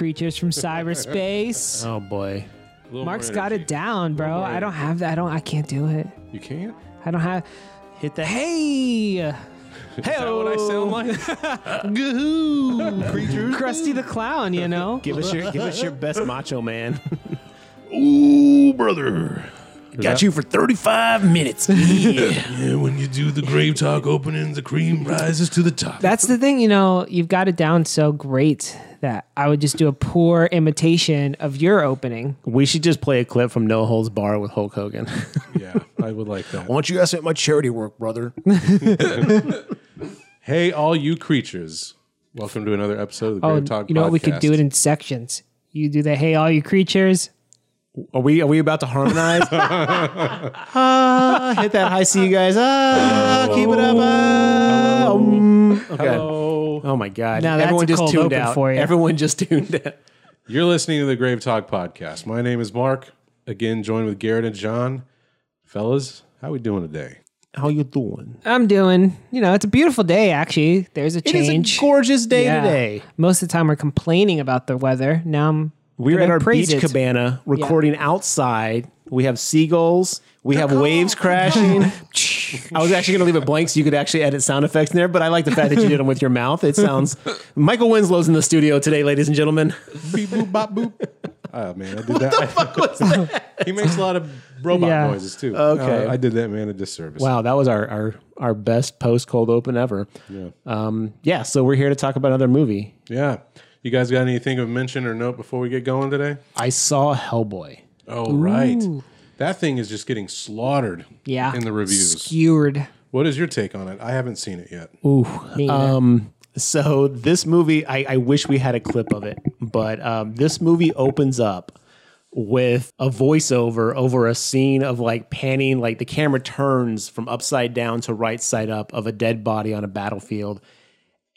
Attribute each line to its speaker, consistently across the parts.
Speaker 1: What up, creatures from cyberspace?
Speaker 2: Oh boy.
Speaker 1: Mark's got it down, bro.
Speaker 3: more
Speaker 1: I don't have that. I don't. I can't do it.
Speaker 3: You can't?
Speaker 1: I don't have.
Speaker 2: Hit the
Speaker 1: Hey,
Speaker 3: Is that what I sound like?
Speaker 2: Gahoo, creatures.
Speaker 1: Krusty the Clown. You know.
Speaker 2: Give us your give us your best macho man.
Speaker 4: Ooh, brother.
Speaker 2: Got
Speaker 3: that-
Speaker 2: you for 35 minutes. Yeah.
Speaker 4: Yeah, when you do the grave talk opening, the cream rises to the top.
Speaker 1: That's the thing. You know, you've got it down so great that I would just do a poor imitation of your opening.
Speaker 2: we should just play a clip from No Holds Barred with Hulk Hogan.
Speaker 3: yeah, I would like that.
Speaker 4: Why don't you ask me at my charity work, brother?
Speaker 3: Hey, all you creatures. Welcome to another episode of the
Speaker 1: Oh,
Speaker 3: Grave Talk
Speaker 1: you know what? We could do it in sections. You do the hey, all you creatures.
Speaker 2: Are we are we about to harmonize? ah, hit that high C, you guys. Ah, keep it up. Ah, um. Okay.
Speaker 3: Hello.
Speaker 2: Oh my God!
Speaker 1: Now
Speaker 2: Everyone just tuned
Speaker 1: open
Speaker 2: out.
Speaker 1: for you.
Speaker 2: Everyone just tuned out.
Speaker 3: You're listening to the Grave Talk Podcast. My name is Mark. Again, joined with Garrett and John. Fellas, how we doing today?
Speaker 2: How you doing?
Speaker 1: I'm doing. You know, it's a beautiful day. Actually, there's a change.
Speaker 2: It is
Speaker 1: change.
Speaker 2: a gorgeous day
Speaker 1: Yeah.
Speaker 2: today.
Speaker 1: Most of the time, we're complaining about the weather. Now I'm.
Speaker 2: We're
Speaker 1: gonna
Speaker 2: at our beach
Speaker 1: it.
Speaker 2: cabana recording outside. We have seagulls. We have waves crashing. I was actually going to leave it blank so you could actually edit sound effects in there, but I like the fact that you did them with your mouth. It sounds. Michael Winslow's in the studio today, ladies and gentlemen.
Speaker 3: Beep boop bop boop. Oh man, I did that. he makes a lot of robot
Speaker 1: Yeah.
Speaker 3: noises too.
Speaker 2: Okay.
Speaker 3: Uh, I did that man a disservice.
Speaker 2: Wow, that was our our, our best post cold open ever.
Speaker 3: Yeah.
Speaker 2: Um, yeah, so we're here to talk about another movie.
Speaker 3: Yeah. You guys got anything of mention or note before we get going today?
Speaker 2: I saw Hellboy.
Speaker 3: Oh right. That thing is just getting slaughtered
Speaker 1: Yeah.
Speaker 3: in the reviews.
Speaker 1: Skewered.
Speaker 3: What is your take on it? I haven't seen it yet.
Speaker 2: Ooh. Um, so this movie, I, I wish we had a clip of it, but um, this movie opens up with a voiceover over a scene of like panning, like the camera turns from upside down to right side up of a dead body on a battlefield,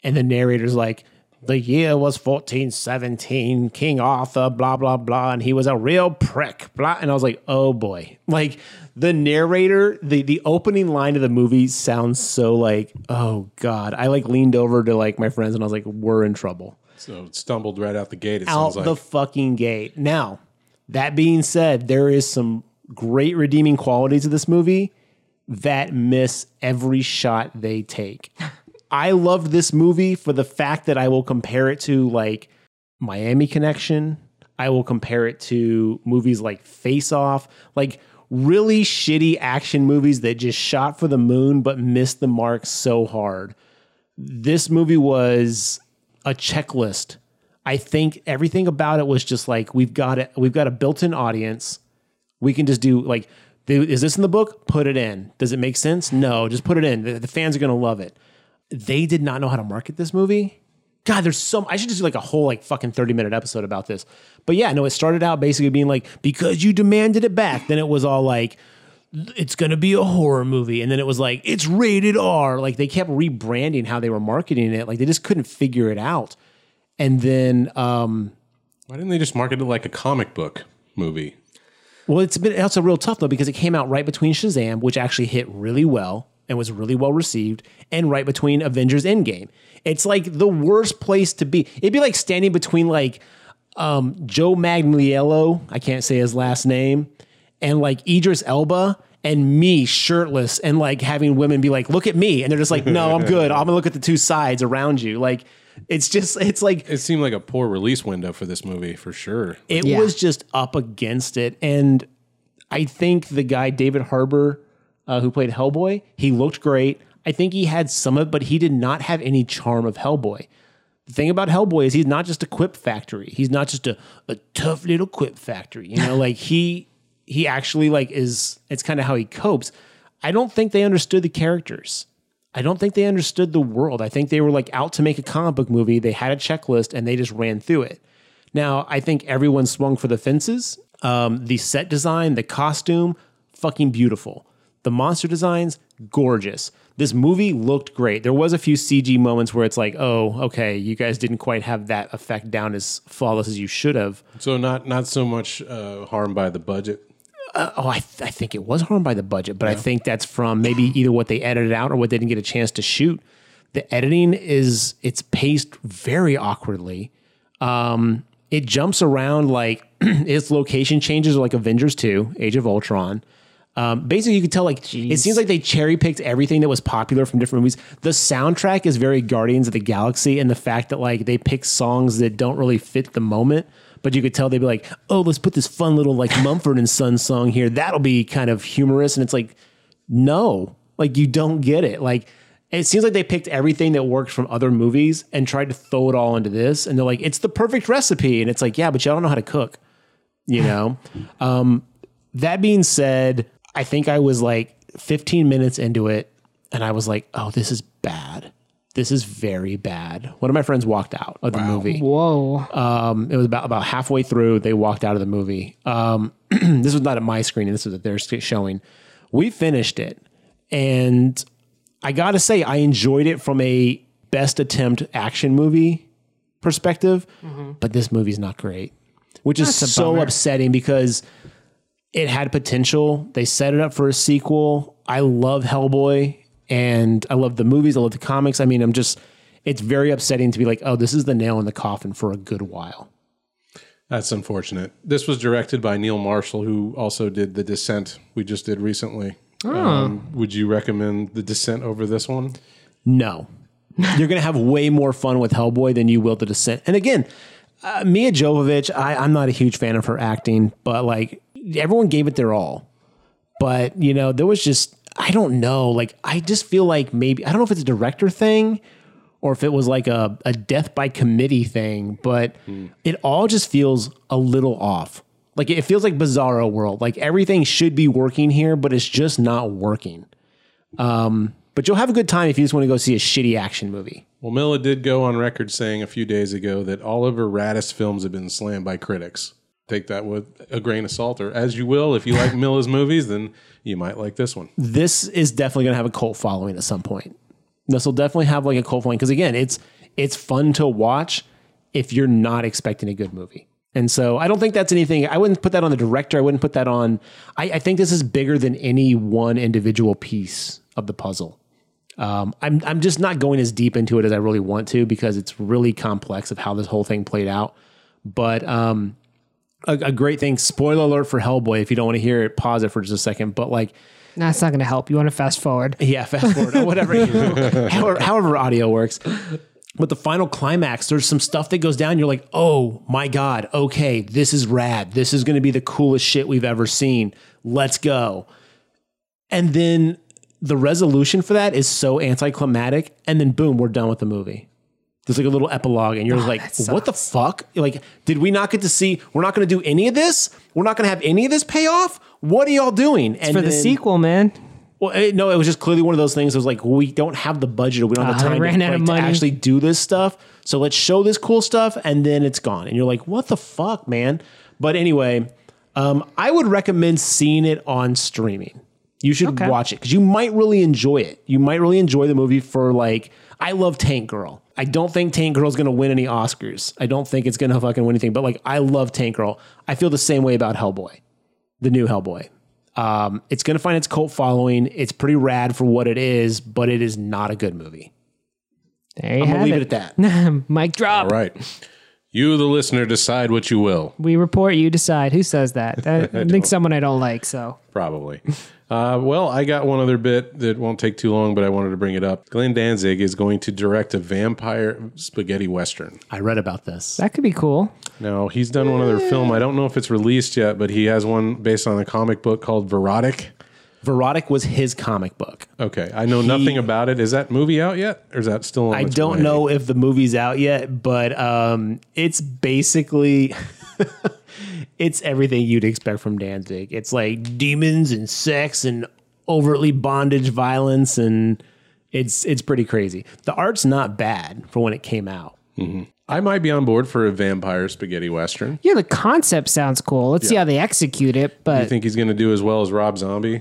Speaker 2: and the narrator's like. The year was 1417, King Arthur, blah, blah, blah, and he was a real prick, blah. And I was like, oh boy. Like the narrator, the, the opening line of the movie sounds so like, oh God. I like leaned over to like my friends and I was like, we're in trouble.
Speaker 3: So it stumbled right out the gate. It
Speaker 2: Out
Speaker 3: like.
Speaker 2: the fucking gate. Now, that being said, there is some great redeeming qualities of this movie that miss every shot they take. I loved this movie for the fact that I will compare it to like Miami Connection. I will compare it to movies like Face Off, like really shitty action movies that just shot for the moon but missed the mark so hard. This movie was a checklist. I think everything about it was just like we've got it. We've got a built-in audience. We can just do like, is this in the book? Put it in. Does it make sense? No, just put it in. The, the fans are gonna love it. They did not know how to market this movie. God, there's so. I should just do like a whole like fucking 30 minute episode about this. But yeah, no, it started out basically being like because you demanded it back. Then it was all like it's going to be a horror movie. And then it was like, it's rated R. Like they kept rebranding how they were marketing it. Like they just couldn't figure it out. And then, um,
Speaker 3: Why didn't they just market it like a comic book movie?
Speaker 2: well, it's been also real tough though because it came out right between Shazam, which actually hit really well and was really well received, and right between Avengers Endgame. It's like the worst place to be. It'd be like standing between like um, Joe Magliello, I can't say his last name, and like Idris Elba and me shirtless and like having women be like, look at me. And they're just like, no, I'm good. I'm gonna look at the two sides around you. Like, it's just, it's like,
Speaker 3: It seemed like a poor release window for this movie, for sure.
Speaker 2: it
Speaker 1: Yeah.
Speaker 2: was just up against it. And I think the guy, David Harbour, uh, who played Hellboy, he looked great. I think he had some of it, but he did not have any charm of Hellboy. The thing about Hellboy is he's not just a quip factory. He's not just a, a tough little quip factory. You know, like he he actually like is it's kind of how he copes. I don't think they understood the characters. I don't think they understood the world. I think they were like out to make a comic book movie. They had a checklist and they just ran through it. Now, I think everyone swung for the fences. Um, the set design, the costume, fucking beautiful. The monster designs, gorgeous. This movie looked great. There was a few CG moments where it's like, oh, okay, you guys didn't quite have that effect down as flawless as you should have.
Speaker 3: So not not so much uh, harmed by the budget.
Speaker 2: Oh, I, th- I think it was harmed by the budget, but I think that's from maybe either what they edited out or what they didn't get a chance to shoot. The editing is it's paced very awkwardly. Um, it jumps around like its location changes are like Avengers 2, Age of Ultron. Um, basically, you could tell like it seems like they cherry picked everything that was popular from different movies. The soundtrack is very Guardians of the Galaxy, and the fact that like they pick songs that don't really fit the moment, but you could tell they'd be like, "Oh, let's put this fun little like Mumford and Son song here. That'll be kind of humorous." And it's like, no, like you don't get it. Like it seems like they picked everything that worked from other movies and tried to throw it all into this, and they're like, "It's the perfect recipe," and it's like, yeah, but y'all don't know how to cook, you know. um, that being said, I think I was like 15 minutes into it and I was like, oh, this is bad. This is very bad. One of my friends walked out of the movie.
Speaker 1: Whoa.
Speaker 2: Um, it was about, about halfway through. They walked out of the movie. Um, this was not at my screening. This was at their sc- showing. We finished it. And I got to say, I enjoyed it from a best attempt action movie perspective. But this movie's not great, which is
Speaker 1: That's a
Speaker 2: so
Speaker 1: bummer.
Speaker 2: upsetting because it had potential. They set it up for a sequel. I love Hellboy and I love the movies. I love the comics. I mean, I'm just, it's very upsetting to be like, oh, this is the nail in the coffin for a good while.
Speaker 3: That's unfortunate. This was directed by Neil Marshall, who also did The Descent we just did recently. Um, would you recommend The Descent over this one?
Speaker 2: No. You're going to have way more fun with Hellboy than you will The Descent. And again, uh, Milla Jovovich, I, I'm not a huge fan of her acting, but like everyone gave it their all. But, you know, there was just, I don't know. Like, I just feel like maybe, I don't know if it's a director thing or if it was like a, a death by committee thing, but it all just feels a little off. Like, it feels like Bizarro World. Like, everything should be working here, but it's just not working. Um, but you'll have a good time if you just want to go see a shitty action movie.
Speaker 3: Well, Milla did go on record saying a few days ago that all of her raddest films have been slammed by critics. Take that with a grain of salt, or as you will. If you like Milla's movies, then you might like this one.
Speaker 2: This is definitely going to have a cult following at some point. This will definitely have like a cult following because again, it's it's fun to watch if you're not expecting a good movie. And so I don't think that's anything. I wouldn't put that on the director. I wouldn't put that on. I, I think this is bigger than any one individual piece of the puzzle. Um, I'm I'm just not going as deep into it as I really want to because it's really complex of how this whole thing played out. But um, a, a great thing. Spoiler alert for Hellboy. If you don't want to hear it, pause it for just a second. But like,
Speaker 1: That's not going to help. You want to fast forward.
Speaker 2: yeah, fast forward or whatever, you know, however, however audio works. But the final climax, there's some stuff that goes down. You're like, oh my god, okay, this is rad. This is going to be the coolest shit we've ever seen. Let's go. And then the resolution for that is so anticlimactic, and then boom, we're done with the movie. There's like a little epilogue, and you're like, what the fuck? Like, did we not get to see? We're not going to do any of this. We're not going to have any of this payoff. What are y'all doing? And
Speaker 1: For the sequel, man.
Speaker 2: well, it, no, it was just clearly one of those things. It was like we don't have the budget, or we don't have the
Speaker 1: Ah,
Speaker 2: time
Speaker 1: ran
Speaker 2: to,
Speaker 1: out of
Speaker 2: like, to actually do this stuff. So let's show this cool stuff, and then it's gone. And you're like, what the fuck, man? But anyway, um, I would recommend seeing it on streaming. You should
Speaker 1: Okay.
Speaker 2: watch it because you might really enjoy it. You might really enjoy the movie for like. I love Tank Girl. I don't think Tank Girl's gonna win any Oscars. I don't think it's gonna fucking win anything. But like, I love Tank Girl. I feel the same way about Hellboy, the new Hellboy. Um, it's going to find its cult following. It's pretty rad for what it is, but it is not a good movie.
Speaker 1: There you
Speaker 2: I'm
Speaker 1: have
Speaker 2: gonna leave
Speaker 1: it.
Speaker 2: it at that.
Speaker 1: Mic drop.
Speaker 3: All right. You, the listener, decide what you will.
Speaker 1: We report, you decide. Who says that? I, I think someone I don't like. So
Speaker 3: Probably. Uh, well, I got one other bit that won't take too long, but I wanted to bring it up. Glenn Danzig is going to direct a vampire spaghetti western.
Speaker 2: I read about this.
Speaker 1: that could be cool.
Speaker 3: Now, he's done one other film. I don't know if it's released yet, but he has one based on a comic book called Verotik.
Speaker 2: Verotik was his comic book.
Speaker 3: Okay. I know nothing about it. Is that movie out yet? Or is that still on
Speaker 2: I
Speaker 3: its
Speaker 2: don't
Speaker 3: way?
Speaker 2: know if the movie's out yet, but um, it's basically it's everything you'd expect from Danzig. It's like demons and sex and overtly bondage violence, and it's it's pretty crazy. The art's not bad for when it came out. Mm-hmm.
Speaker 3: I might be on board for a vampire spaghetti western.
Speaker 1: Yeah, the concept sounds cool. Let's see how they execute it, But You
Speaker 3: think he's going to do as well as Rob Zombie?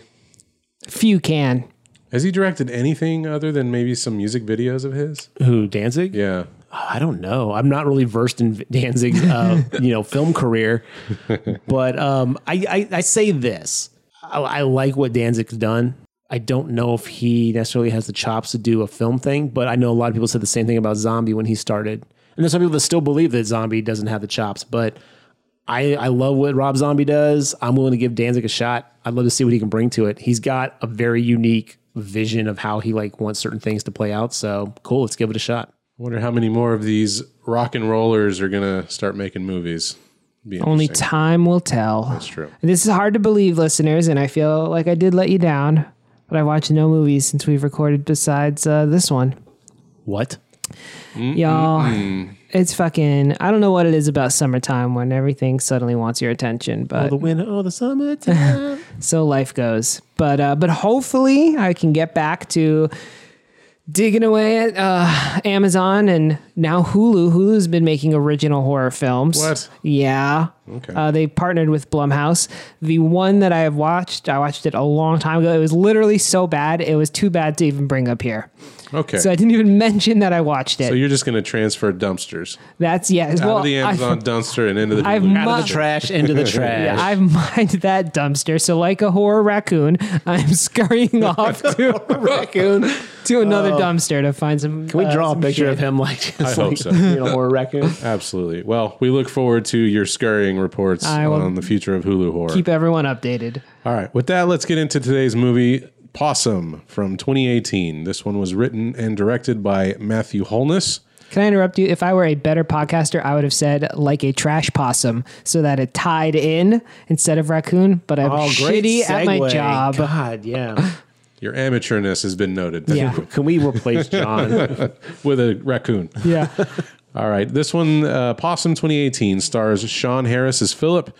Speaker 1: few can.
Speaker 3: Has he directed anything other than maybe some music videos of his?
Speaker 2: Who Danzig?
Speaker 3: Yeah.
Speaker 2: I don't know. I'm not really versed in Danzig's, uh, you know, film career, but um, I, I, I say this: I, I like what Danzig's done. I don't know if he necessarily has the chops to do a film thing, but I know a lot of people said the same thing about Zombie when he started, And there's some people that still believe that Zombie doesn't have the chops, but I, I love what Rob Zombie does. I'm willing to give Danzig a shot. I'd love to see what he can bring to it. He's got a very unique vision of how he like wants certain things to play out. So cool, let's give it a shot.
Speaker 3: I wonder how many more of these rock and rollers are gonna start making movies.
Speaker 1: Only time will tell.
Speaker 3: That's true.
Speaker 1: And this is hard to believe, listeners, and I feel like I did let you down. But I've watched no movies since we've recorded besides uh, this one.
Speaker 2: What?
Speaker 1: Y'all, it's fucking. I don't know what it is about summertime when everything suddenly wants your attention, but
Speaker 2: Oh, the winter, oh, the summertime.
Speaker 1: so life goes. But uh, but hopefully I can get back to digging away at uh, Amazon and now Hulu. Hulu's been making original horror films.
Speaker 3: What?
Speaker 1: Yeah.
Speaker 3: Okay.
Speaker 1: Uh, they partnered with Blumhouse. The one that I have watched, I watched it a long time ago. It was literally so bad. It was too bad to even bring up here.
Speaker 3: Okay.
Speaker 1: So I didn't even mention that I watched it.
Speaker 3: So you're just gonna transfer dumpsters
Speaker 1: That's yeah.
Speaker 3: out
Speaker 1: well,
Speaker 3: of the Amazon
Speaker 1: I've,
Speaker 3: dumpster and into the.
Speaker 1: I've
Speaker 3: Hulu.
Speaker 2: Out of the trash, into the trash.
Speaker 1: Yeah, I've mined that dumpster. So, like a horror raccoon, I'm scurrying off to
Speaker 2: raccoon.
Speaker 1: to another dumpster to find some.
Speaker 2: Can we
Speaker 1: uh,
Speaker 2: draw a picture
Speaker 1: shit.
Speaker 2: of him like just
Speaker 3: I hope so.
Speaker 2: you know, or a raccoon?
Speaker 3: Absolutely. Well, we look forward to your scurrying reports
Speaker 1: I will
Speaker 3: on the future of Hulu horror.
Speaker 1: Keep everyone updated.
Speaker 3: All right. With that, let's get into today's movie, Possum from 2018. This one was written and directed by Matthew Holness.
Speaker 1: Can I interrupt you? If I were a better podcaster, I would have said like a trash possum, so that it tied in instead of raccoon. But I'm
Speaker 2: Oh, great
Speaker 1: shitty at my job.
Speaker 2: God, yeah.
Speaker 3: Your amateurness has been noted.
Speaker 1: Yeah.
Speaker 2: Can we replace John?
Speaker 3: With a raccoon.
Speaker 1: Yeah.
Speaker 3: All right. This one, uh, Possum 2018, stars Sean Harris as Philip,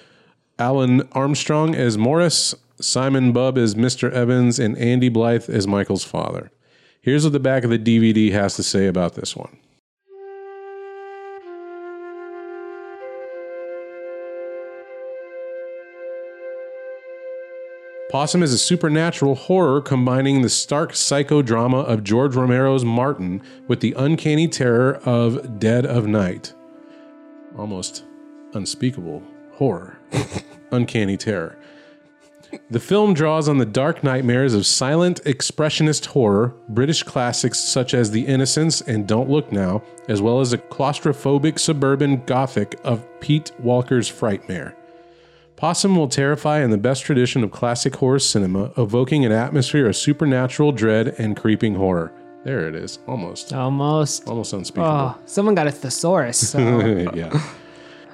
Speaker 3: Alun Armstrong as Morris, Simon Bubb as Mr. Evans, and Andy Blythe as Michael's father. Here's what the back of the DVD has to say about this one. Possum is a supernatural horror combining the stark psychodrama of George Romero's Martin with the uncanny terror of Dead of Night. Almost unspeakable horror. uncanny terror. The film draws on the dark nightmares of silent expressionist horror, British classics such as The Innocents and Don't Look Now, as well as a claustrophobic suburban gothic of Pete Walker's Frightmare. Possum will terrify in the best tradition of classic horror cinema, evoking an atmosphere of supernatural dread and creeping horror. There it is, almost,
Speaker 1: Almost.
Speaker 3: almost unspeakable.
Speaker 1: Oh, someone got a thesaurus. So.
Speaker 3: yeah,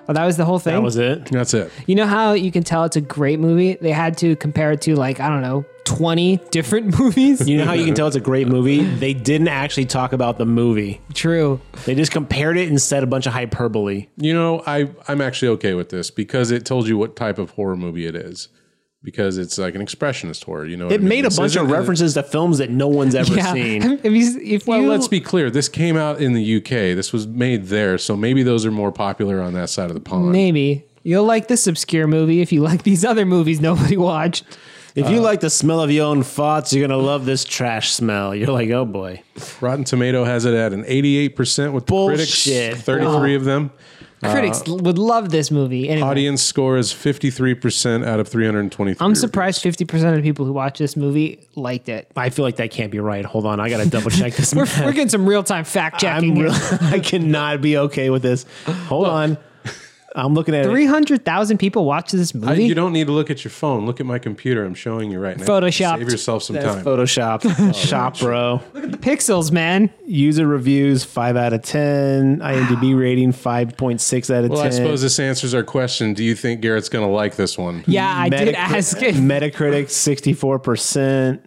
Speaker 1: oh, that was the whole thing.
Speaker 2: That was it.
Speaker 3: that's it.
Speaker 1: You know how you can tell it's a great movie? They had to compare it to like I don't know, twenty different movies.
Speaker 2: You know how you can tell it's a great movie? They didn't actually talk about the movie.
Speaker 1: True.
Speaker 2: They just compared it and said a bunch of hyperbole.
Speaker 3: You know, I I'm actually okay with this because it told you what type of horror movie it is. Because it's like an expressionist horror, you know. what I
Speaker 2: It
Speaker 3: mean?
Speaker 2: made a
Speaker 3: This
Speaker 2: bunch of
Speaker 3: isn't-
Speaker 2: references to films that no one's ever
Speaker 1: Yeah.
Speaker 2: seen.
Speaker 1: If you, if
Speaker 3: Well,
Speaker 1: you,
Speaker 3: let's be clear. This came out in the UK. This was made there, so maybe those are more popular on that side of the pond.
Speaker 1: maybe you'll like this obscure movie if you like these other movies nobody watched.
Speaker 2: If you uh, like the smell of your own farts, you're gonna love this trash smell. You're like, oh boy.
Speaker 3: Rotten Tomato has it at an 88% with the
Speaker 2: Bullshit.
Speaker 3: critics, 33 of them.
Speaker 1: Critics uh, would love this movie. Anyway,
Speaker 3: Audience score is 53% out of 323.
Speaker 1: I'm surprised fifty percent of the people who watch this movie liked it.
Speaker 2: I feel like that can't be right. Hold on, I gotta double check this.
Speaker 1: We're, we're getting some real time fact checking.
Speaker 2: I'm
Speaker 1: here.
Speaker 2: I cannot be okay with this. Hold on. I'm looking at it.
Speaker 1: Three hundred thousand people watch this
Speaker 3: I,
Speaker 1: movie.
Speaker 3: you don't need to look at your phone. Look at my computer. I'm showing you right now.
Speaker 1: Photoshop.
Speaker 3: Save yourself some
Speaker 2: That's
Speaker 3: time.
Speaker 2: Photoshop. Shop, bro.
Speaker 1: Look at the pixels, man.
Speaker 2: User reviews, 5 out of 10. IMDb rating, 5.6 out of
Speaker 3: well,
Speaker 2: 10.
Speaker 3: I suppose this answers our question. Do you think Garrett's going to like this one?
Speaker 1: Yeah, I did
Speaker 2: Metacritic-
Speaker 1: ask it.
Speaker 2: Metacritic, 64%.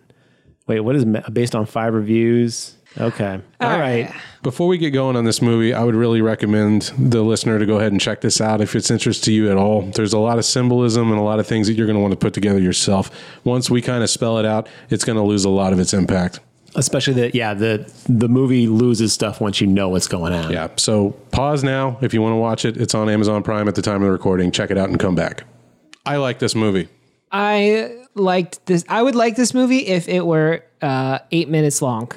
Speaker 2: Wait, what is me- based on five reviews? Okay. All right.
Speaker 3: Before we get going on this movie, I would really recommend the listener to go ahead and check this out if it's interest to you at all. There's a lot of symbolism and a lot of things that you're going to want to put together yourself. Once we kind of spell it out, it's going to lose a lot of its impact.
Speaker 2: Especially that, yeah, the the movie loses stuff once you know what's going on.
Speaker 3: Yeah. So pause now if you want to watch it. It's on Amazon Prime at the time of the recording. Check it out and come back. I like this movie.
Speaker 1: I liked this. I would like this movie if it were uh, eight minutes long.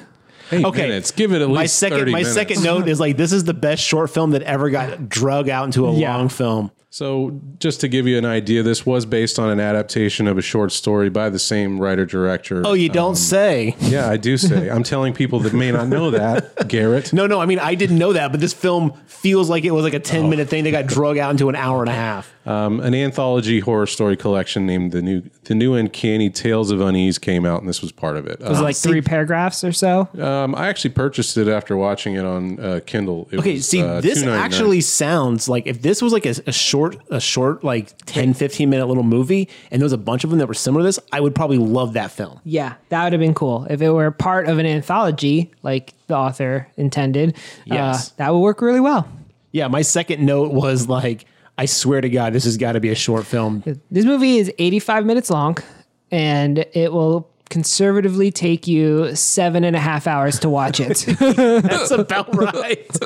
Speaker 3: Eight
Speaker 2: Okay.
Speaker 3: minutes. Give it at least
Speaker 2: My second
Speaker 3: 30
Speaker 2: my
Speaker 3: minutes.
Speaker 2: second note is like this is the best short film that ever got drug out into a
Speaker 1: Yeah.
Speaker 2: long film.
Speaker 3: So, just to give you an idea, this was based on an adaptation of a short story by the same writer director.
Speaker 2: Oh, you don't um, say.
Speaker 3: yeah, I do say. I'm telling people that may not know that, Garrett.
Speaker 2: No, no. I mean, I didn't know that, but this film feels like it was like a
Speaker 3: Oh.
Speaker 2: ten minute thing that got drug out into an hour and a half.
Speaker 3: Um, an anthology horror story collection named the new the new Uncanny Tales of Unease came out, and this was part of it.
Speaker 1: it was
Speaker 3: Uh,
Speaker 1: like three paragraphs or so.
Speaker 3: um, I actually purchased it after watching it on uh, Kindle. It
Speaker 2: Okay,
Speaker 3: was,
Speaker 2: see,
Speaker 3: uh,
Speaker 2: this
Speaker 3: $2.99.
Speaker 2: actually sounds like if this was like a, a short, a short, like 10, 15 minute little movie, and there was a bunch of them that were similar to this, I would probably love that film.
Speaker 1: Yeah, that would have been cool if it were part of an anthology like the author intended.
Speaker 2: Yes.
Speaker 1: uh, that would work really well.
Speaker 2: Yeah, my second note was like, I swear to God, this has got to be a short film.
Speaker 1: This movie is 85 minutes long, and it will conservatively take you seven and a half hours to watch it.
Speaker 2: That's about right.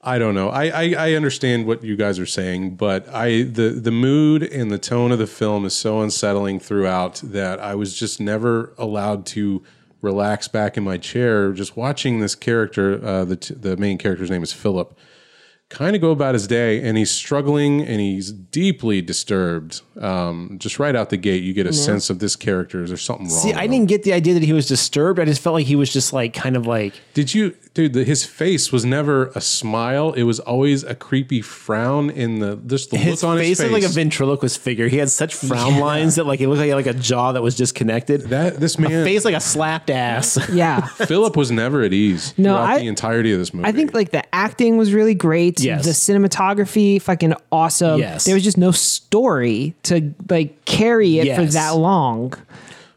Speaker 3: I don't know. I, I I understand what you guys are saying, but I the the mood and the tone of the film is so unsettling throughout that I was just never allowed to relax back in my chair just watching this character. Uh, the t- the main character's name is Philip. Kind of go about his day, and he's struggling, and he's deeply disturbed. Um, just right out the gate, you get a sense of this character. Is there something wrong?
Speaker 2: See, I didn't get the idea that he was disturbed. I just felt like he was just like kind of like
Speaker 3: Did you, dude? The, his face was never a smile. It was always a creepy frown in the just the
Speaker 2: his
Speaker 3: look on
Speaker 2: face
Speaker 3: his face.
Speaker 2: looked like a ventriloquist figure. He had such frown lines that like it looked like he had like a jaw that was disconnected.
Speaker 3: that this man,
Speaker 2: face like a slapped ass.
Speaker 1: yeah.
Speaker 3: Philip was never at ease
Speaker 1: No,
Speaker 3: throughout
Speaker 1: I-
Speaker 3: the entirety of this movie.
Speaker 1: I think like the acting was really great.
Speaker 2: Yes.
Speaker 1: The cinematography, fucking awesome.
Speaker 2: Yes.
Speaker 1: There was just no story to like carry it for that long.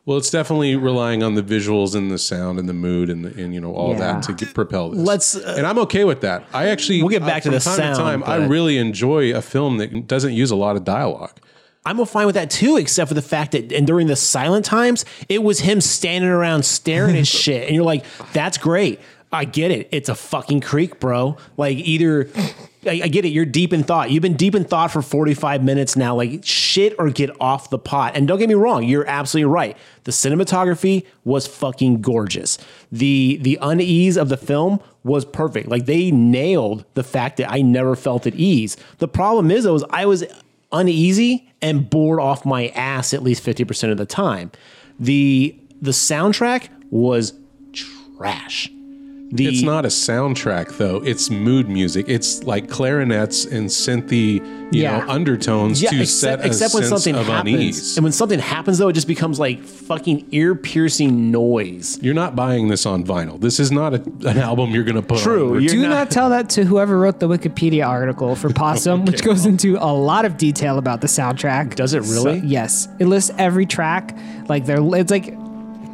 Speaker 3: Well, it's definitely relying on the visuals and the sound and the mood and the, and you know all
Speaker 1: Yeah.
Speaker 3: that to get, propel this.
Speaker 2: Let's, uh,
Speaker 3: and I'm okay with that. I actually
Speaker 2: We'll get back
Speaker 3: uh,
Speaker 2: to the
Speaker 3: time
Speaker 2: sound,
Speaker 3: to time. I really enjoy a film that doesn't use a lot of dialogue.
Speaker 2: I'm fine with that too, except for the fact that and during the silent times, it was him standing around staring at shit, and you're like, "That's great, I get it. It's a fucking creek, bro. Like either." I, I get it. You're deep in thought. You've been deep in thought for 45 minutes now. Like shit or get off the pot. And don't get me wrong, you're absolutely right. The cinematography was fucking gorgeous. The the unease of the film was perfect. Like they nailed the fact that I never felt at ease. The problem is though, is I was uneasy and bored off my ass at least 50% of the time. The the soundtrack was trash. The,
Speaker 3: It's not a soundtrack though. It's mood music. It's like clarinets and synthy, you
Speaker 1: Yeah.
Speaker 3: know, undertones to set a
Speaker 2: except when
Speaker 3: sense
Speaker 2: something
Speaker 3: of
Speaker 2: happens.
Speaker 3: unease.
Speaker 2: And when something happens, though, it just becomes like fucking ear piercing noise.
Speaker 3: You're not buying this on vinyl. This is not a, an album you're going to put.
Speaker 2: True,
Speaker 3: On.
Speaker 2: you're
Speaker 1: Do
Speaker 2: not-
Speaker 1: not, tell that to whoever wrote the Wikipedia article for Possum, which goes into a lot of detail about the soundtrack.
Speaker 2: Does it really?
Speaker 1: So- yes, it lists every track. Like they're, it's like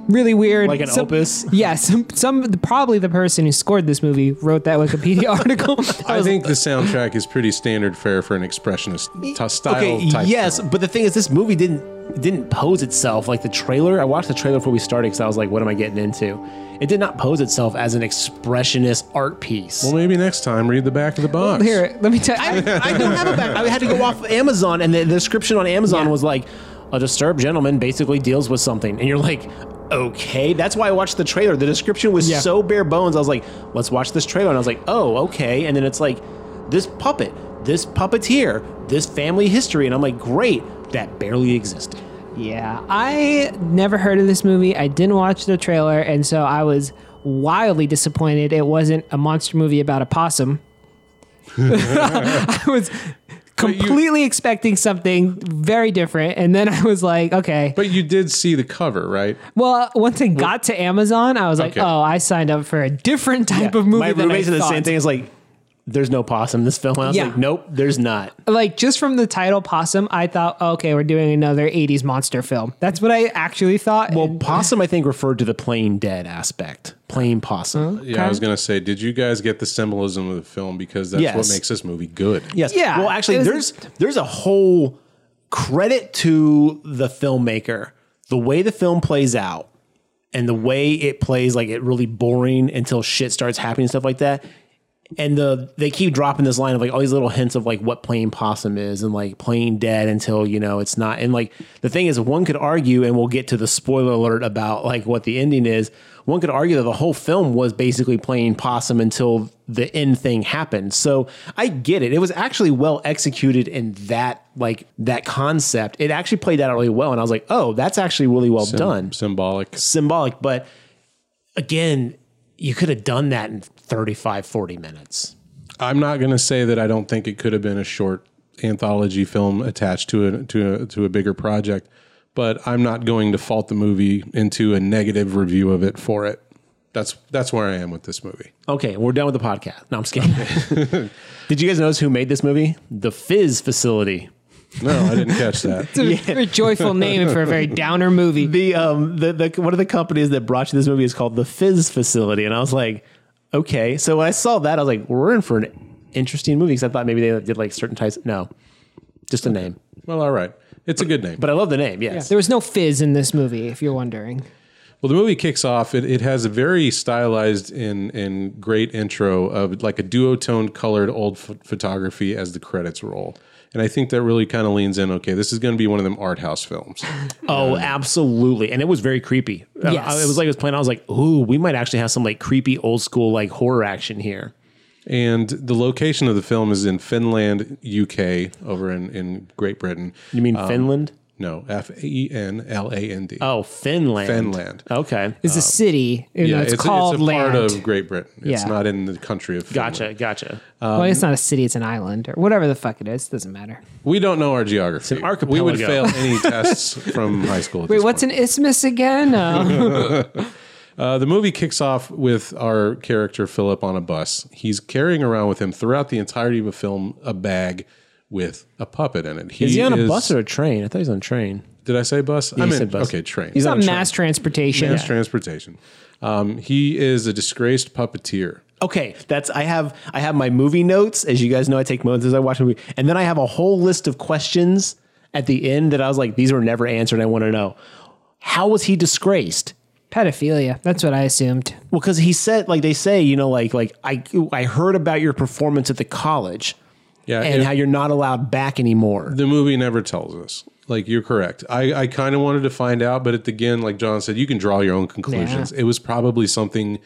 Speaker 1: really weird.
Speaker 2: Like an
Speaker 1: Some-
Speaker 2: opus?
Speaker 1: Yeah, some, some probably the person who scored this movie wrote that Wikipedia article.
Speaker 3: I think the soundtrack is pretty standard fare for an expressionist t- style
Speaker 2: Okay,
Speaker 3: type.
Speaker 2: yes,
Speaker 3: film.
Speaker 2: but the thing is, this movie didn't didn't pose itself like the trailer. I watched the trailer before we started because I was like, "What am I getting into?" It did not pose itself as an expressionist art piece.
Speaker 3: Well, maybe next time read the back of the box.
Speaker 1: Here, let me tell
Speaker 2: I,
Speaker 1: you.
Speaker 2: I don't have a back. I had to go off Amazon, and the, the description on Amazon
Speaker 1: Yeah.
Speaker 2: was like, "A disturbed gentleman basically deals with something," and you're like, "Okay." That's why I watched the trailer. The description was
Speaker 1: Yeah.
Speaker 2: so bare bones. I was like, "Let's watch this trailer," and I was like, "Oh, okay." And then it's like, this puppet, this puppeteer, this family history, and I'm like, "Great." That barely existed.
Speaker 1: Yeah, I never heard of this movie. I didn't watch the trailer, and so I was wildly disappointed it wasn't a monster movie about a possum. I was completely expecting something very different, and then I was like, okay.
Speaker 3: But you did see the cover, right?
Speaker 1: Well, once it got to Amazon, I was like,
Speaker 3: Okay.
Speaker 1: oh, I signed up for a different type of movie.
Speaker 2: My
Speaker 1: than I
Speaker 2: roommate said the same thing. Is like, "There's no possum in this film." And I was
Speaker 1: Yeah.
Speaker 2: like, "Nope, there's not."
Speaker 1: Like just from the title "Possum," I thought, okay, we're doing another '80s monster film. That's what I actually thought.
Speaker 2: Well,
Speaker 1: and-
Speaker 2: possum, I think, referred to the plain dead aspect. Plain possum.
Speaker 3: Yeah, I was gonna say, did you guys get the symbolism of the film because that's what makes this movie good?
Speaker 2: Yes.
Speaker 1: Yeah,
Speaker 2: Well, actually,
Speaker 1: was-
Speaker 2: there's there's a whole credit to the filmmaker. The way the film plays out and the way it plays like it really boring until shit starts happening and stuff like that. And the they keep dropping this line of like all these little hints of like what playing possum is and like playing dead until you know it's not and like the thing is one could argue and we'll get to the spoiler alert about like what the ending is one could argue that the whole film was basically playing possum until the end thing happened. So i get it. It was actually well executed in that like that concept. It actually played that out really well and i was like oh that's actually really well done.
Speaker 3: Symbolic.
Speaker 2: symbolic but again you could have done that in 35 40 minutes
Speaker 3: I'm not going to say that I don't think it could have been a short anthology film attached to a to a, to a bigger project, but I'm not going to fault the movie into a negative review of it for it. That's that's where I am with this movie.
Speaker 2: okay we're done with the podcast no i'm just kidding did you guys notice who made this movie the Fyzz Facility
Speaker 3: No, I didn't catch that.
Speaker 1: It's a very joyful name for a very downer movie.
Speaker 2: the um the, the one of the companies that brought you this movie is called the Fyzz Facility and i was like okay so when i saw that i was like we're in for an interesting movie because i thought maybe they did like certain types no just a name
Speaker 3: Well, all right. It's a good name.
Speaker 2: but i love the name yes
Speaker 1: There was no fizz in this movie, if you're wondering.
Speaker 3: Well, the movie kicks off. It, it has a very stylized and, and great intro of like a duotone colored old ph- photography as the credits roll. And I think that really kind of leans in. Okay, this is going to be one of them art house films.
Speaker 2: Oh, absolutely. And it was very creepy. Uh,
Speaker 1: Yes.
Speaker 2: It was like it was playing. I was like, ooh, we might actually have some like creepy old school like horror action here.
Speaker 3: And the location of the film is in Fenland, UK, over in, in Great Britain.
Speaker 2: You mean Finland?
Speaker 3: No, F E N L A N D.
Speaker 2: Oh, Finland.
Speaker 3: Finland.
Speaker 2: Okay.
Speaker 1: It's a city. You know, it's, called
Speaker 3: it's a
Speaker 1: land.
Speaker 3: part of Great Britain. It's
Speaker 1: Yeah.
Speaker 3: not in the country of Finland.
Speaker 2: Gotcha. Gotcha.
Speaker 1: well, it's not a city; it's an island or whatever the fuck it is. Doesn't matter.
Speaker 3: We don't know our geography.
Speaker 2: It's an
Speaker 3: we would
Speaker 2: archipelago.
Speaker 3: fail any tests from high school. at
Speaker 1: Wait,
Speaker 3: this
Speaker 1: what's
Speaker 3: point.
Speaker 1: an isthmus again? Uh,
Speaker 3: Uh, the movie kicks off with our character Philip on a bus. He's carrying around with him throughout the entirety of the film a bag with a puppet in it.
Speaker 2: is he on a bus or a train? I thought he was on a train.
Speaker 3: Did I say bus? I
Speaker 2: you
Speaker 3: meant
Speaker 2: said bus.
Speaker 3: okay, train.
Speaker 2: He's
Speaker 1: it's
Speaker 2: on
Speaker 1: not
Speaker 2: a train.
Speaker 1: mass transportation.
Speaker 3: Mass transportation. Um, he is a disgraced puppeteer.
Speaker 2: Okay, that's I have I have my movie notes. As you guys know, I take notes as I watch a movie, and then I have a whole list of questions at the end that I was like, these were never answered. I want to know how was he disgraced?
Speaker 1: Pedophilia. That's what I assumed.
Speaker 2: Well, because he said, like they say, you know, like like I I heard about your performance at the college
Speaker 3: Yeah,
Speaker 2: and
Speaker 3: it-
Speaker 2: how you're not allowed back anymore.
Speaker 3: the movie never tells us. Like you're correct. I, I kind of wanted to find out, but at the end, like John said, you can draw your own conclusions. It was probably something.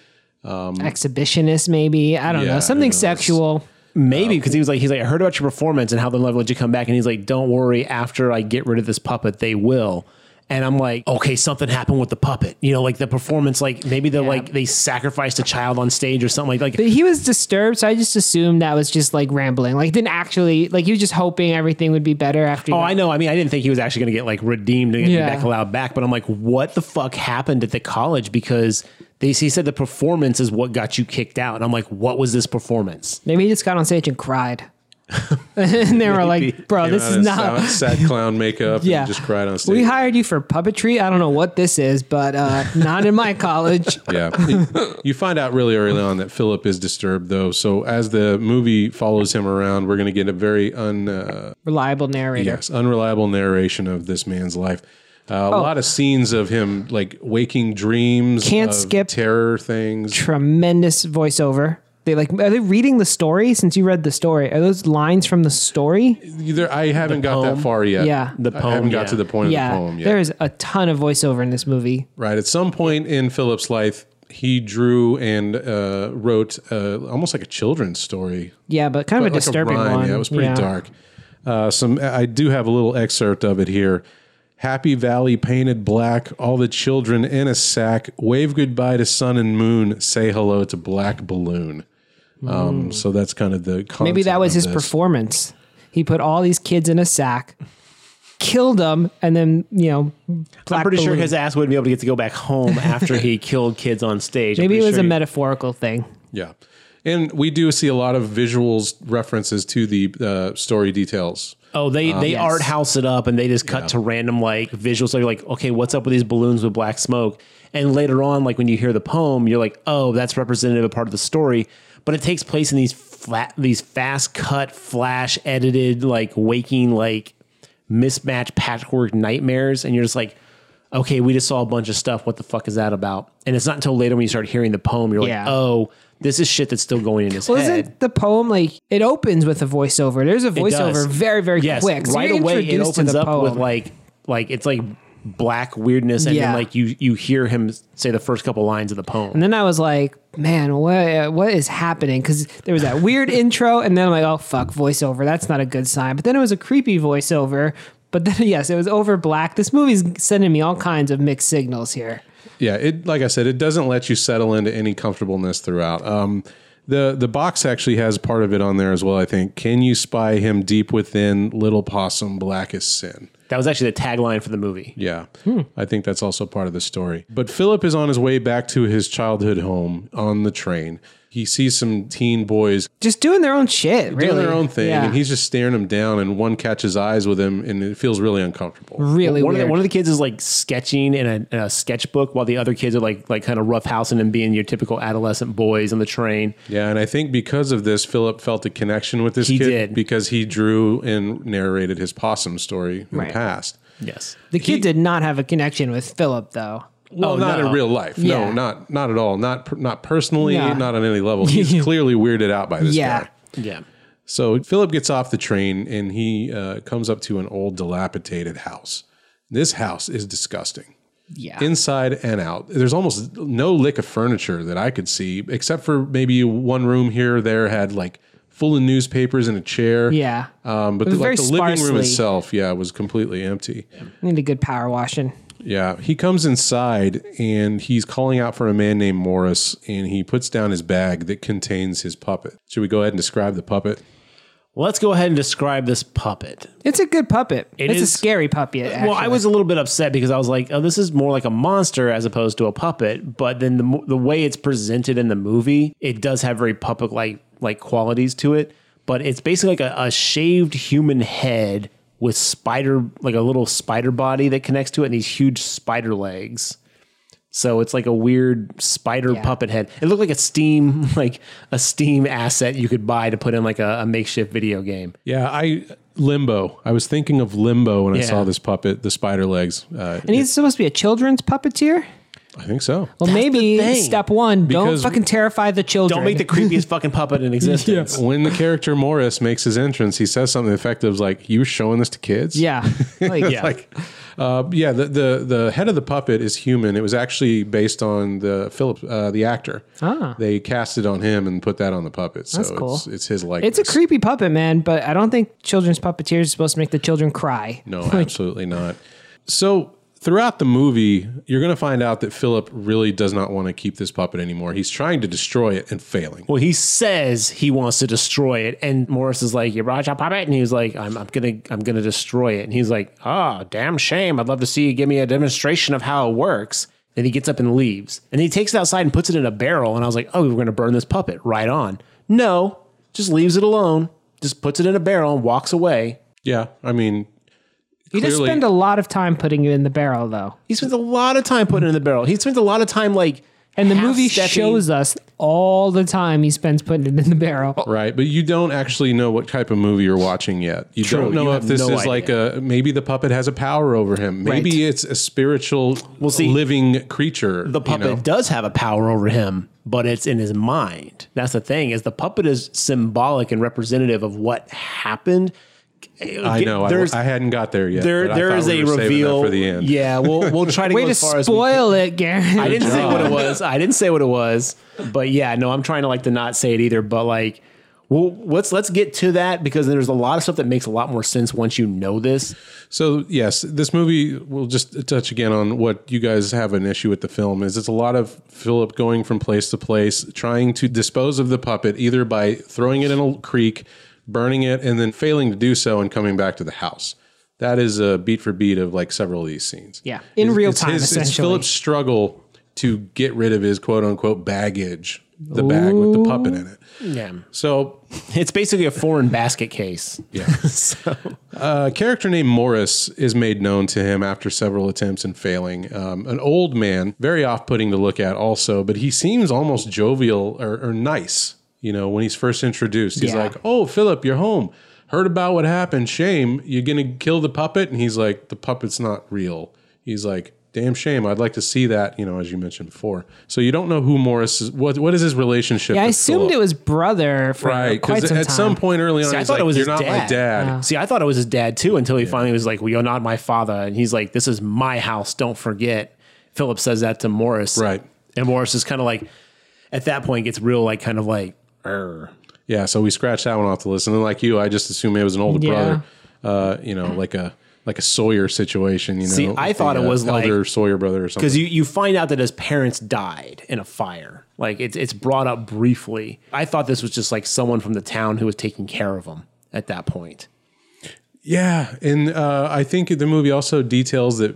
Speaker 1: Um, Exhibitionist, maybe. I don't
Speaker 3: Yeah,
Speaker 1: know.
Speaker 3: who
Speaker 1: Something
Speaker 3: knows?
Speaker 1: sexual.
Speaker 2: Maybe um, because he was like he's like I heard about your performance and how they'll never let you come back, and he's like, don't worry, after I get rid of this puppet, they will. And I'm like, okay, something happened with the puppet. You know, like the performance, like maybe they're like they sacrificed a child on stage or something like like.
Speaker 1: But he was disturbed, so I just assumed that was just like rambling. Like, didn't actually, like, he was just hoping everything would be better after.
Speaker 2: Oh,
Speaker 1: got-
Speaker 2: I know. I mean, I didn't think he was actually going to get like redeemed and get
Speaker 1: Yeah.
Speaker 2: back allowed back. But I'm like, what the fuck happened at the college? Because they he said the performance is what got you kicked out. And I'm like, what was this performance?
Speaker 1: Maybe he just got on stage and cried. and they were like, bro, this is not.
Speaker 3: sad, sad clown makeup
Speaker 1: Yeah.
Speaker 3: just cried on stage.
Speaker 1: We hired you for puppetry. I don't know what this is, but uh, not in my college.
Speaker 3: yeah. you find out really early on that Philip is disturbed, though. So as the movie follows him around, we're going to get a very un, uh,
Speaker 1: narrator.
Speaker 3: yes, unreliable narration of this man's life. Uh, a
Speaker 1: Oh.
Speaker 3: lot of scenes of him like waking dreams,
Speaker 1: Can't skip
Speaker 3: terror things.
Speaker 1: Tremendous voiceover. They like are they reading the story? Since you read the story, are those lines from the story?
Speaker 3: Either I haven't got
Speaker 2: poem?
Speaker 3: that far yet.
Speaker 1: Yeah.
Speaker 2: The
Speaker 3: I
Speaker 2: poem,
Speaker 3: haven't got
Speaker 2: yeah.
Speaker 3: to the point
Speaker 1: yeah,
Speaker 3: of the poem yet.
Speaker 1: there is a ton of voiceover in this movie.
Speaker 3: Right. At some point in Philip's life, he drew and uh, wrote uh, almost like a children's story.
Speaker 1: Yeah, but kind of a
Speaker 3: Like
Speaker 1: disturbing
Speaker 3: rhyme.
Speaker 1: one.
Speaker 3: Yeah, it was pretty dark. Uh, some I do have a little excerpt of it here. Happy Valley painted black, all the children in a sack. Wave goodbye to sun and moon. Say hello to black balloon. Um, so that's kind of the.
Speaker 1: Maybe that was his
Speaker 3: this.
Speaker 1: performance. He put all these kids in a sack, killed them, and then you know.
Speaker 2: I'm
Speaker 1: black
Speaker 2: pretty sure his ass wouldn't be able to get to go back home after he killed kids on stage.
Speaker 1: Maybe it was
Speaker 2: sure
Speaker 1: a
Speaker 2: he-
Speaker 1: metaphorical thing.
Speaker 3: Yeah. And we do see a lot of visuals references to the uh, story details.
Speaker 2: Oh, they they
Speaker 1: Yes.
Speaker 2: art house it up and they just cut to random like visuals. So you're like, okay, what's up with these balloons with black smoke? And later on, like when you hear the poem, you're like, oh, that's representative of part of the story. But it takes place in these flat, these fast cut, flash edited, like waking, like mismatched patchwork nightmares, and you're just like, okay, we just saw a bunch of stuff. What the fuck is that about? And it's not until later when you start hearing the poem, you're like, oh, This is shit that's still going in his
Speaker 1: Well,
Speaker 2: head.
Speaker 1: isn't the poem like it opens with a voiceover? There's a voiceover very, very
Speaker 2: yes,
Speaker 1: quick. So
Speaker 2: right away it opens
Speaker 1: the
Speaker 2: up
Speaker 1: poem.
Speaker 2: with like like it's like black weirdness and
Speaker 1: Yeah.
Speaker 2: then like you you hear him say the first couple lines of the poem.
Speaker 1: And then I was like, man, what what is happening? Because there was that weird intro, and then I'm like, oh fuck, voiceover. That's not a good sign. But then it was a creepy voiceover. But then yes, it was over black. This movie's sending me all kinds of mixed signals here.
Speaker 3: Yeah, it like I said, it doesn't let you settle into any comfortableness throughout. Um, the the box actually has part of it on there as well. I think. Can you spy him deep within little possum blackest sin?
Speaker 2: That was actually the tagline for the movie.
Speaker 3: Yeah, hmm. I think that's also part of the story. But Philip is on his way back to his childhood home on the train. He sees some teen boys
Speaker 1: Just doing their own shit, really.
Speaker 3: doing their own thing,
Speaker 1: Yeah.
Speaker 3: and he's just staring them down. And one catches eyes with him, and it feels really uncomfortable.
Speaker 1: really
Speaker 2: one of,
Speaker 1: weird.
Speaker 2: the, one of the kids is like sketching in a, in a sketchbook while the other kids are like like kind of roughhousing and being your typical adolescent boys on the train.
Speaker 3: Yeah, and I think because of this, Philip felt a connection with this
Speaker 2: He
Speaker 3: kid
Speaker 2: did.
Speaker 3: because he drew and narrated his possum story in
Speaker 1: Right.
Speaker 3: the past.
Speaker 2: Yes.
Speaker 1: the kid did not have a connection with Philip, though.
Speaker 3: Well,
Speaker 2: Oh,
Speaker 3: not
Speaker 2: no.
Speaker 3: in real life.
Speaker 1: Yeah.
Speaker 3: No, not not at all. Not not personally.
Speaker 1: Yeah.
Speaker 3: Not on any level. He's clearly weirded out by this
Speaker 1: Yeah.
Speaker 3: guy.
Speaker 2: Yeah.
Speaker 3: So Philip gets off the train and he uh, comes up to an old dilapidated house. This house is disgusting.
Speaker 1: Yeah.
Speaker 3: Inside and out. There's almost no lick of furniture that I could see, except for maybe one room here or there had like full of newspapers and a chair.
Speaker 1: yeah.
Speaker 3: Um, but the, like the
Speaker 1: very
Speaker 3: living room itself, yeah, was completely empty.
Speaker 1: Need a good power washing.
Speaker 3: Yeah, he comes inside and he's calling out for a man named Morris, and he puts down his bag that contains his puppet. Should we go ahead and describe the puppet?
Speaker 2: Well, let's go ahead and describe this puppet.
Speaker 1: It's a good puppet. it's a scary puppet.
Speaker 2: Well, I was a little bit upset because I was like, "Oh, this is more like a monster as opposed to a puppet." But then the mo- the way it's presented in the movie, it does have very puppet like like qualities to it. But it's basically like a, a shaved human head with spider like a little spider body that connects to it and these huge spider legs. So it's like a weird spider
Speaker 1: Yeah.
Speaker 2: puppet head. It looked like a Steam like a Steam asset you could buy to put in like a, a makeshift video game.
Speaker 3: Yeah, I Limbo. I was thinking of Limbo when I saw this puppet, the spider legs. Uh,
Speaker 1: and he's supposed to be a children's puppeteer.
Speaker 3: I think so.
Speaker 1: Well, maybe
Speaker 2: thing.
Speaker 1: step one: don't fucking terrify the children.
Speaker 2: Don't make the creepiest fucking puppet in existence.
Speaker 3: When the character Morris makes his entrance, he says something effective like, "You showing this to kids?"
Speaker 1: yeah, like,
Speaker 2: Yeah.
Speaker 3: like uh, yeah the, the the head of the puppet is human it was actually based on the philip uh, the actor
Speaker 1: Ah.
Speaker 3: they cast it on him and put that on the puppet so
Speaker 1: That's cool.
Speaker 3: it's, it's his likeness
Speaker 1: It's a creepy puppet, man. But I don't think children's puppeteers are supposed to make the children cry.
Speaker 3: no absolutely not so throughout the movie you're going to find out that philip really does not want to keep this puppet anymore he's trying to destroy it and failing
Speaker 2: Well, he says he wants to destroy it, and Morris is like, "You brought your puppet," and he's like, "I'm, I'm gonna, I'm gonna destroy it." And he's like, "Oh, damn shame! I'd love to see you give me a demonstration of how it works." Then he gets up and leaves, and he takes it outside and puts it in a barrel. And I was like, "Oh, we're gonna burn this puppet right on." No, just leaves it alone. Just puts it in a barrel and walks away.
Speaker 3: yeah i mean
Speaker 1: You just
Speaker 3: Clearly-
Speaker 1: spend a lot of time putting it in the barrel, though.
Speaker 2: He spends a lot of time putting it in the barrel. He spends a lot of time like,
Speaker 1: And the movie
Speaker 2: half-stepping-
Speaker 1: shows us all the time he spends putting it in the barrel. Oh.
Speaker 3: Right, but you don't actually know what type of movie you're watching yet. You
Speaker 2: True,
Speaker 3: don't know
Speaker 2: you
Speaker 3: if this
Speaker 2: no
Speaker 3: is like a maybe the puppet has a power over him. Maybe
Speaker 1: Right.
Speaker 3: it's a spiritual,
Speaker 2: see,
Speaker 3: living creature.
Speaker 2: the puppet
Speaker 3: You know?
Speaker 2: does have a power over him, but it's in his mind. That's the thing is the puppet is symbolic and representative of what happened.
Speaker 3: I know. I,
Speaker 2: There's
Speaker 3: I hadn't got there yet.
Speaker 2: there
Speaker 3: but I
Speaker 2: there
Speaker 3: thought
Speaker 2: is
Speaker 3: we
Speaker 2: a
Speaker 3: were saving that
Speaker 2: reveal
Speaker 3: for the end.
Speaker 2: Yeah, we'll we'll try to
Speaker 1: Way
Speaker 2: go
Speaker 1: to
Speaker 2: as far as we
Speaker 1: spoil it, Garrett.
Speaker 2: I didn't say what it was. I didn't say what it was. But yeah, no, I'm trying to like to not say it either. But like, well, let's let's get to that because there's a lot of stuff that makes a lot more sense once you know this.
Speaker 3: So yes, this movie We'll just touch again on what you guys have an issue with the film is it's a lot of Philip going from place to place, trying to dispose of the puppet either by throwing it in a creek, burning it, and then failing to do so and coming back to the house. That is a beat for beat of like several of these scenes.
Speaker 1: Yeah, in
Speaker 3: It's-
Speaker 1: real
Speaker 3: it's
Speaker 1: time,
Speaker 3: his- It's. Philip's struggle to get rid of his quote unquote baggage, the bag with the puppet in it.
Speaker 2: Yeah,
Speaker 3: So
Speaker 2: it's basically a foreign basket case.
Speaker 3: yeah. A character named Morris is made known to him after several attempts and failing. Um, an old man, very off putting to look at, also, but he seems almost jovial or, or nice. You know, when he's first introduced, he's
Speaker 1: Yeah.
Speaker 3: like, Oh, Philip, you're home. Heard about what happened. Shame. You're going to kill the puppet? And he's like, The puppet's not real. He's like, damn shame. I'd like to see that, you know, as you mentioned before. So you don't know who Morris is. What what is his relationship?
Speaker 1: Yeah, I assumed
Speaker 3: Philip?
Speaker 1: it was brother for
Speaker 3: right
Speaker 1: quite
Speaker 3: because
Speaker 1: some
Speaker 3: at
Speaker 1: time.
Speaker 3: some point early on,
Speaker 2: See, I thought
Speaker 3: like,
Speaker 2: it was
Speaker 3: "You're
Speaker 2: his
Speaker 3: not my
Speaker 2: dad."
Speaker 3: dad."
Speaker 2: See, I thought it was his dad too until he finally was like, "Well, you're not my father," and he's like, "This is my house. Don't forget." Philip says that to Morris,
Speaker 3: Right.
Speaker 2: And Morris is kind of like, at that point, gets real like kind of like, "Err."
Speaker 3: Yeah, so we scratched that one off the list, and then like you, I just assumed it was an older
Speaker 1: Yeah.
Speaker 3: brother. Uh, you know, like a like a Sawyer situation. You know,
Speaker 2: See, I thought
Speaker 3: the,
Speaker 2: it was like-
Speaker 3: elder Sawyer brother or something.
Speaker 2: because you, you find out that his parents died in a fire. Like it's it's brought up briefly. I thought this was just like someone from the town who was taking care of him at that point.
Speaker 3: Yeah, and uh, I think the movie also details that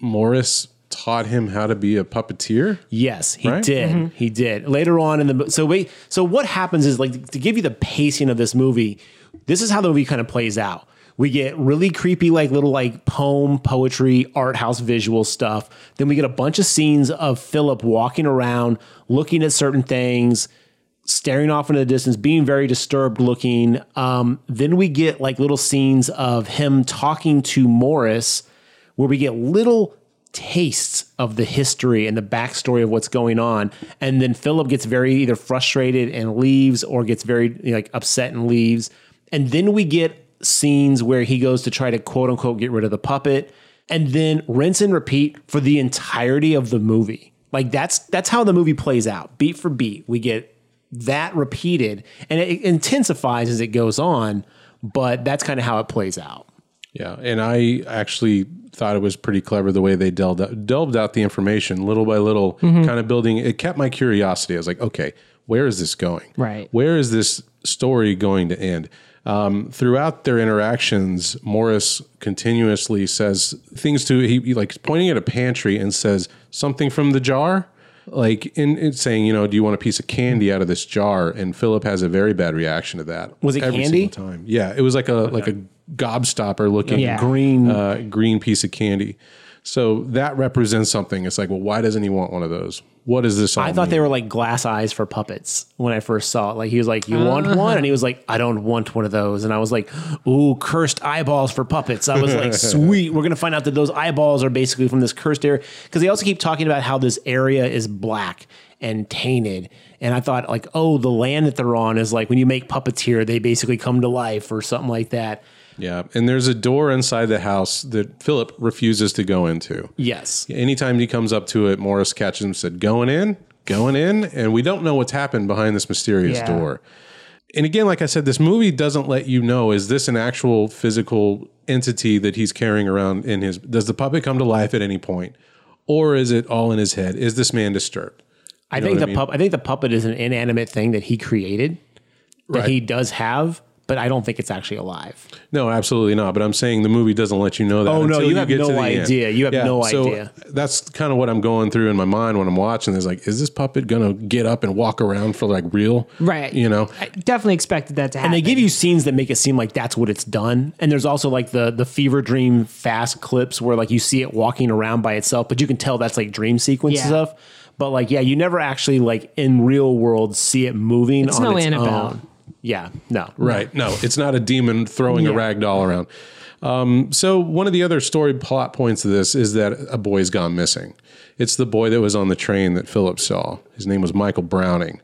Speaker 3: Morris taught him how to be a puppeteer.
Speaker 2: Yes, he
Speaker 3: Right?
Speaker 2: did. He did. Later on in the so wait, so what happens is like to give you the pacing of this movie, this is how the movie kind of plays out. We get really creepy, like little like poem, poetry, art house visual stuff. Then we get a bunch of scenes of Philip walking around, looking at certain things, staring off into the distance, being very disturbed looking. Um, then we get like little scenes of him talking to Morris, where we get little tastes of the history and the backstory of what's going on. And then Philip gets very either frustrated and leaves or gets very like upset and leaves. And then we get scenes where he goes to try to quote unquote get rid of the puppet and then rinse and repeat for the entirety of the movie. Like that's that's how the movie plays out, beat for beat. We get that repeated and it intensifies as it goes on, but that's kind of how it plays out.
Speaker 3: Yeah, and I actually thought it was pretty clever the way they delved out, delved out the information little by little, kind of building. It kept my curiosity. I was like, okay, where is this going?
Speaker 1: Right.
Speaker 3: Where is this story going to end? Um, throughout their interactions, Morris continuously says things to he, he like pointing at a pantry and says something from the jar, like in, in saying, you know, do you want a piece of candy out of this jar? And Philip has a very bad reaction to that.
Speaker 2: Was it
Speaker 3: every
Speaker 2: candy?
Speaker 3: single time. Yeah, it was like a like a gobstopper looking
Speaker 1: Yeah.
Speaker 2: Green
Speaker 3: uh, green piece of candy. So that represents something. It's like, well, why doesn't he want one of those? What is this? All
Speaker 2: I thought
Speaker 3: mean?
Speaker 2: they were like glass eyes for puppets when I first saw it. Like he was like, "You want one?" And he was like, "I don't want one of those." And I was like, "Ooh, cursed eyeballs for puppets." I was like, "Sweet, we're gonna find out that those eyeballs are basically from this cursed area." Because they also keep talking about how this area is black and tainted. And I thought like, "Oh, the land that they're on is like when you make puppets here, they basically come to life or something like that."
Speaker 3: Yeah, and there's a door inside the house that Philip refuses to go into.
Speaker 2: Yes.
Speaker 3: Anytime he comes up to it, Morris catches him, said, "Going in, going in," and we don't know what's happened behind this mysterious
Speaker 1: Yeah.
Speaker 3: door. And again, like I said, this movie doesn't let you know is this an actual physical entity that he's carrying around in his? Does the puppet come to life at any point, or is it all in his head? Is this man disturbed?
Speaker 2: I think the
Speaker 3: I mean?
Speaker 2: pup. I think the puppet is an inanimate thing that he created, that
Speaker 3: Right.
Speaker 2: he does have, but I don't think it's actually alive.
Speaker 3: No, absolutely not. But I'm saying the movie doesn't let you know that.
Speaker 2: Oh, no,
Speaker 3: until
Speaker 2: you have
Speaker 3: get
Speaker 2: no
Speaker 3: to the end.
Speaker 2: idea. You have no
Speaker 3: so
Speaker 2: idea.
Speaker 3: That's kind of what I'm going through in my mind when I'm watching. There's like, is this puppet gonna get up and walk around for like real?
Speaker 1: Right.
Speaker 3: You know.
Speaker 1: I definitely expected that to happen.
Speaker 2: And they give you scenes that make it seem like that's what it's done. And there's also like the the fever dream fast clips where like you see it walking around by itself, but you can tell that's like dream sequence
Speaker 1: Yeah.
Speaker 2: stuff. But like, yeah, you never actually like in real world see it moving
Speaker 1: It's
Speaker 2: on
Speaker 1: no
Speaker 2: its
Speaker 1: Annabelle.
Speaker 2: own. Yeah, no,
Speaker 3: Right. No, it's not a demon throwing a rag doll around. Um, so one of the other story plot points of this is that a boy's gone missing. It's the boy that was on the train that Philip saw. His name was Michael Browning.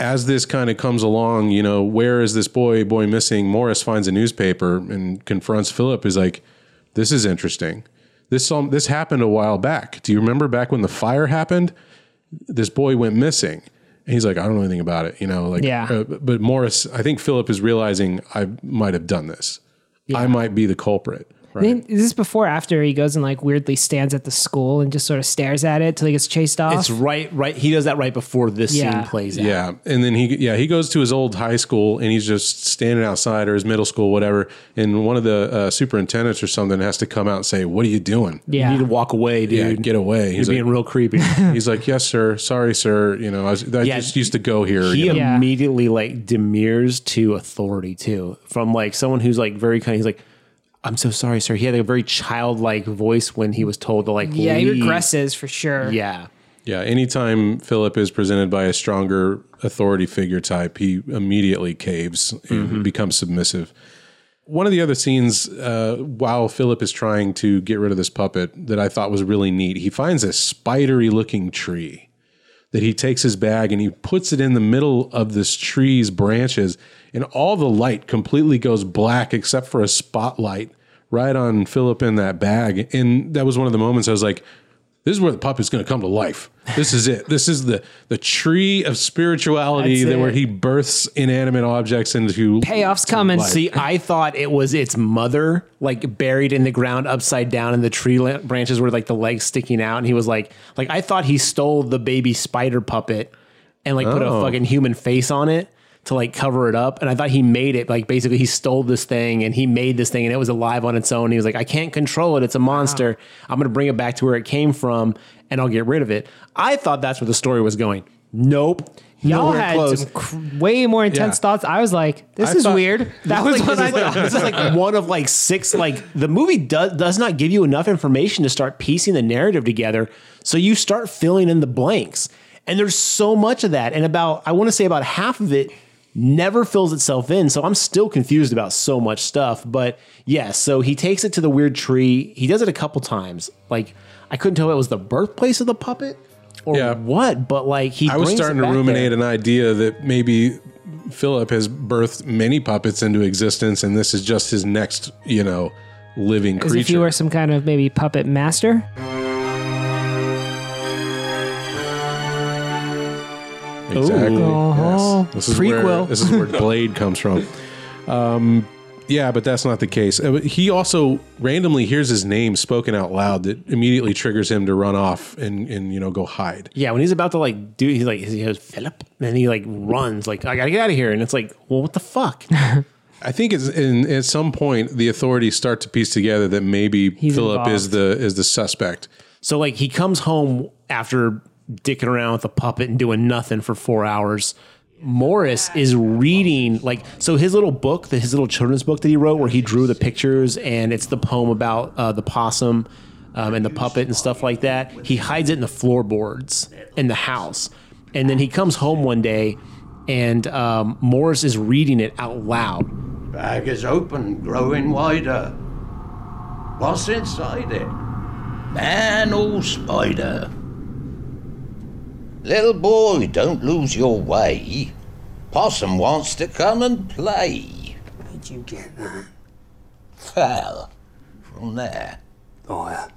Speaker 3: As this kind of comes along, you know, where is this boy boy missing? Morris finds a newspaper and confronts Philip. Is like, this is interesting. This um, this happened a while back. Do you remember back when the fire happened? This boy went missing. And he's like, I don't know anything about it, you know. Like,
Speaker 1: Yeah.
Speaker 3: uh, but Morris, I think Philip is realizing I might have done this. I might be the culprit. Right.
Speaker 1: Then- Is this before or after he goes and like weirdly stands at the school and just sort of stares at it till he gets chased off?
Speaker 2: it's right, right. He does that right before this
Speaker 1: Yeah.
Speaker 2: scene plays out.
Speaker 3: Yeah, and then he yeah he goes to his old high school and he's just standing outside or his middle school whatever, and one of the uh, superintendents or something has to come out and say, "What are you doing?
Speaker 1: yeah.
Speaker 2: You need to walk away, dude.
Speaker 3: Yeah, get away."
Speaker 2: You're
Speaker 3: He's
Speaker 2: being
Speaker 3: like,
Speaker 2: real creepy.
Speaker 3: he's like, "Yes, sir. Sorry, sir. You know, I, was, I
Speaker 2: Yeah.
Speaker 3: just used to go here."
Speaker 2: he
Speaker 3: you know?
Speaker 1: Yeah.
Speaker 2: immediately like demurs to authority too from like someone who's like very kind he's like i'm so sorry sir he had a very childlike voice when he was told to like
Speaker 1: yeah, he
Speaker 2: leave.
Speaker 1: regresses for sure.
Speaker 2: yeah
Speaker 3: Yeah, anytime Philip is presented by a stronger authority figure type, he immediately caves and becomes submissive. one of the other scenes uh, while Philip is trying to get rid of this puppet that I thought was really neat, he finds a spidery looking tree that he takes his bag and he puts it in the middle of this tree's branches, and all the light completely goes black except for a spotlight right on Philip in that bag. And that was one of the moments I was like, this is where the puppet's going to come to life. This is it. This is the the tree of spirituality that where he births inanimate objects into
Speaker 1: Payoff's coming.
Speaker 3: life.
Speaker 2: See, I thought it was its mother, like buried in the ground, upside down, and the tree branches were like the legs sticking out. And he was like, like I thought he stole the baby spider puppet and like put a
Speaker 3: Oh.
Speaker 2: fucking human face on it to like cover it up. And I thought he made it like basically he stole this thing and he made this thing and it was alive on its own. He was like, I can't control it. It's a monster. I'm gonna bring it back to where it came from and I'll get rid of it. I thought that's where the story was going. Nope.
Speaker 1: Y'all
Speaker 2: Nowhere
Speaker 1: had
Speaker 2: close.
Speaker 1: some cr- way more intense
Speaker 3: Yeah.
Speaker 1: thoughts. I was like, this
Speaker 3: I
Speaker 1: is
Speaker 3: thought-
Speaker 1: weird. That was
Speaker 2: like,
Speaker 1: what
Speaker 2: this,
Speaker 1: I
Speaker 2: is like,
Speaker 1: thought.
Speaker 2: this is like one of like six. Like the movie does does not give you enough information to start piecing the narrative together. So you start filling in the blanks, and there's so much of that. And about I want to say about half of it never fills itself in. So I'm still confused about so much stuff. But yes, so he takes it to the weird tree. He does it a couple times. Like I couldn't tell if it was the birthplace of the puppet or
Speaker 3: Yeah.
Speaker 2: what. But like he
Speaker 3: I was starting to ruminate
Speaker 2: there.
Speaker 3: an idea that maybe Philip has birthed many puppets into existence, and this is just his next, you know, living
Speaker 1: As if you
Speaker 3: creature.
Speaker 1: were some kind of maybe puppet master.
Speaker 3: Exactly.
Speaker 1: Uh-huh.
Speaker 3: Yes. This is where this is where Blade comes from. Um, yeah, but that's not the case. Uh, He also randomly hears his name spoken out loud that immediately triggers him to run off and and you know go hide.
Speaker 2: Yeah, when he's about to like do, he's like he goes Philip, and he like runs like I gotta get out of here, and it's like, well, what the fuck?
Speaker 3: I think it's in, at some point the authorities start to piece together that maybe Philip is the is the suspect.
Speaker 2: so like he comes home after dicking around with a puppet and doing nothing for four hours. Morris is reading like so his little book, his little children's book that he wrote, where he drew the pictures and it's the poem about uh, the possum um, and the puppet and stuff like that. He hides it in the floorboards in the house, and then he comes home one day, and um, Morris is reading it out loud.
Speaker 5: Bag is open, growing wider. What's inside it? Man or spider? Little boy, don't lose your way. Possum wants to come and play.
Speaker 6: Did you get that?
Speaker 5: Fell from there.
Speaker 6: Oh, yeah.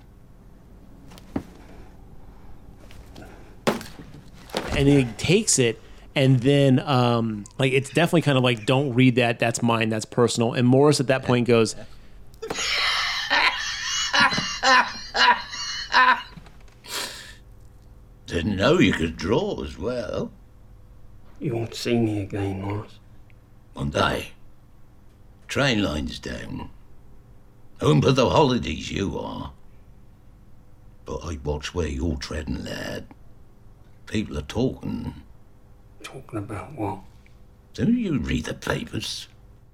Speaker 2: and he takes it and then um like it's definitely kind of like don't read that that's mine that's personal and morris at that point goes
Speaker 5: Didn't know you could draw as well.
Speaker 6: You won't see me again, Morris.
Speaker 5: One day, train line's down. Home for the holidays you are. But I watch where you're treading, lad. People are talking.
Speaker 6: Talking about what?
Speaker 5: Do you read the papers?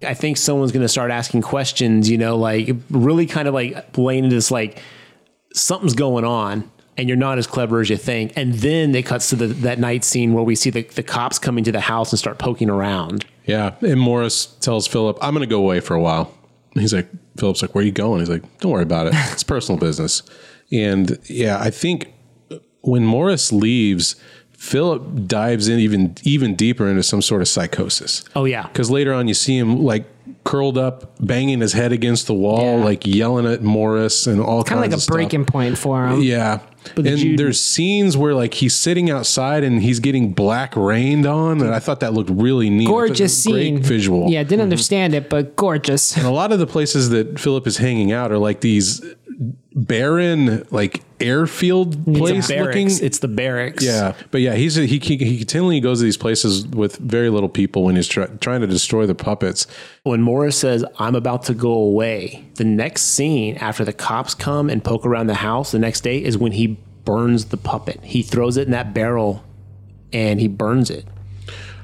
Speaker 2: i think someone's going to start asking questions you know like really kind of like playing into this like something's going on and you're not as clever as you think and then it cuts to the, that night scene where we see the, the cops coming to the house and start poking around
Speaker 3: Yeah, and Morris tells Philip, "I'm going to go away for a while." He's like, Philip's like, "Where are you going?" He's like, "Don't worry about it. It's personal business." And yeah, I think when Morris leaves, Philip dives in even even deeper into some sort of psychosis.
Speaker 2: oh yeah
Speaker 3: Because later on, you see him like curled up, banging his head against the wall,
Speaker 1: Yeah.
Speaker 3: like yelling at Morris and all
Speaker 1: kinds of
Speaker 3: things.
Speaker 1: Kind of like a
Speaker 3: stuff.
Speaker 1: breaking point for him.
Speaker 3: Yeah.
Speaker 2: But
Speaker 3: and
Speaker 2: you-
Speaker 3: there's scenes where like he's sitting outside and he's getting black rained on, and I thought that looked really neat.
Speaker 1: Gorgeous
Speaker 3: great
Speaker 1: scene.
Speaker 3: visual.
Speaker 1: Yeah, I didn't mm-hmm. understand it, but gorgeous.
Speaker 3: And a lot of the places that Philip is hanging out are like these barren, like airfield place
Speaker 2: barracks.
Speaker 3: looking.
Speaker 2: it's the barracks
Speaker 3: yeah, but yeah, he's he, he he continually goes to these places with very little people when he's try, trying to destroy the puppets.
Speaker 2: when Morris says, I'm about to go away, the next scene after the cops come and poke around the house the next day is when he burns the puppet. He throws it in that barrel and he burns it.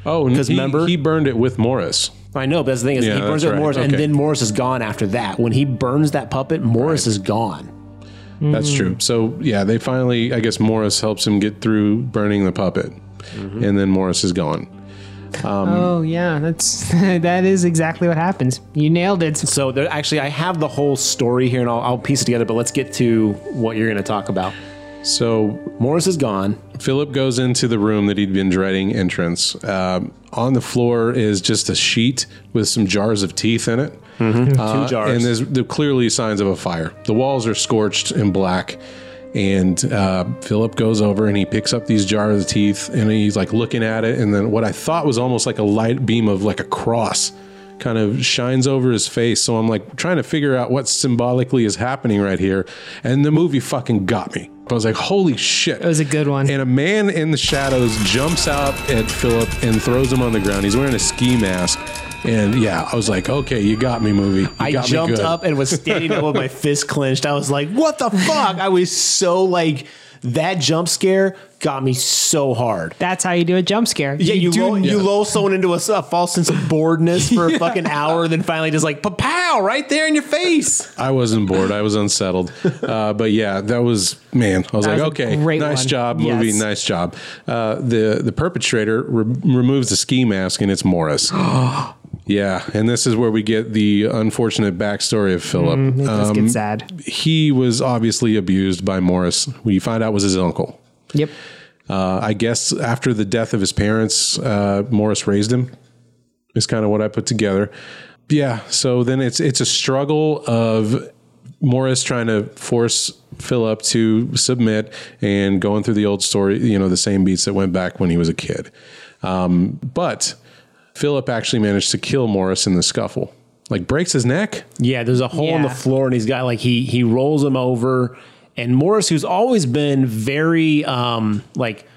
Speaker 3: Oh, because
Speaker 2: remember-
Speaker 3: he burned it with Morris.
Speaker 2: I know, but that's the thing is
Speaker 3: Yeah,
Speaker 2: he burns
Speaker 3: that's
Speaker 2: it
Speaker 3: right.
Speaker 2: Morris, and
Speaker 3: Okay.
Speaker 2: then Morris is gone after that. When he burns that puppet, Morris is gone.
Speaker 3: That's
Speaker 2: Mm.
Speaker 3: true. So yeah, they finally, I guess Morris helps him get through burning the puppet,
Speaker 2: Mm-hmm.
Speaker 3: and then Morris is gone.
Speaker 1: oh yeah, that's that is exactly what happens. You nailed it.
Speaker 2: So there, actually, I have the whole story here, and I'll, I'll piece it together. But let's get to what you're going to talk about.
Speaker 3: So
Speaker 2: Morris is gone.
Speaker 3: Philip goes into the room that he'd been dreading entrance. Um, on the floor is just a sheet with some jars of teeth in it. Uh,
Speaker 2: Two jars.
Speaker 3: And there's there clearly signs of a fire. The walls are scorched and black. And uh, Philip goes over and he picks up these jars of teeth and he's like looking at it. And then what I thought was almost like a light beam of like a cross kind of shines over his face. So I'm like trying to figure out what symbolically is happening right here. And the movie fucking got me. I was like, holy shit.
Speaker 1: It was a good one.
Speaker 3: And a man in the shadows jumps out at Philip and throws him on the ground. He's wearing a ski mask. And yeah, I was like, okay, you got me, movie. You
Speaker 2: I
Speaker 3: got me
Speaker 2: jumped
Speaker 3: good.
Speaker 2: up and was standing up with my fist clenched. I was like, what the fuck? I was so like, that jump scare got me so hard.
Speaker 1: That's how you do a jump scare.
Speaker 2: Yeah, you,
Speaker 1: do
Speaker 2: lull, you lull someone into a, a false sense of boredness for a fucking hour, then finally just like, pow, right there in your face.
Speaker 3: I wasn't bored. I was unsettled. Uh, but yeah, that was man. I was
Speaker 1: That
Speaker 3: like,
Speaker 1: was
Speaker 3: okay,
Speaker 1: great
Speaker 3: nice
Speaker 1: one.
Speaker 3: job, movie, nice job. Uh, the the perpetrator re- removes the ski mask and it's Morris. yeah, and this is where we get the unfortunate backstory of Philip.
Speaker 1: It does
Speaker 3: Um,
Speaker 1: get sad.
Speaker 3: he was obviously abused by Morris. We find out was his uncle.
Speaker 1: Yep.
Speaker 3: Uh, I guess after the death of his parents, uh, Morris raised him. Is kind of what I put together. Yeah. So then it's it's a struggle of Morris trying to force Philip to submit and going through the old story, you know, the same beats that went back when he was a kid. Um, but Philip actually managed to kill Morris in the scuffle, like breaks his neck.
Speaker 2: Yeah, there's a hole in the floor, and he's got like he he rolls him over. And Morris, who's always been very um like,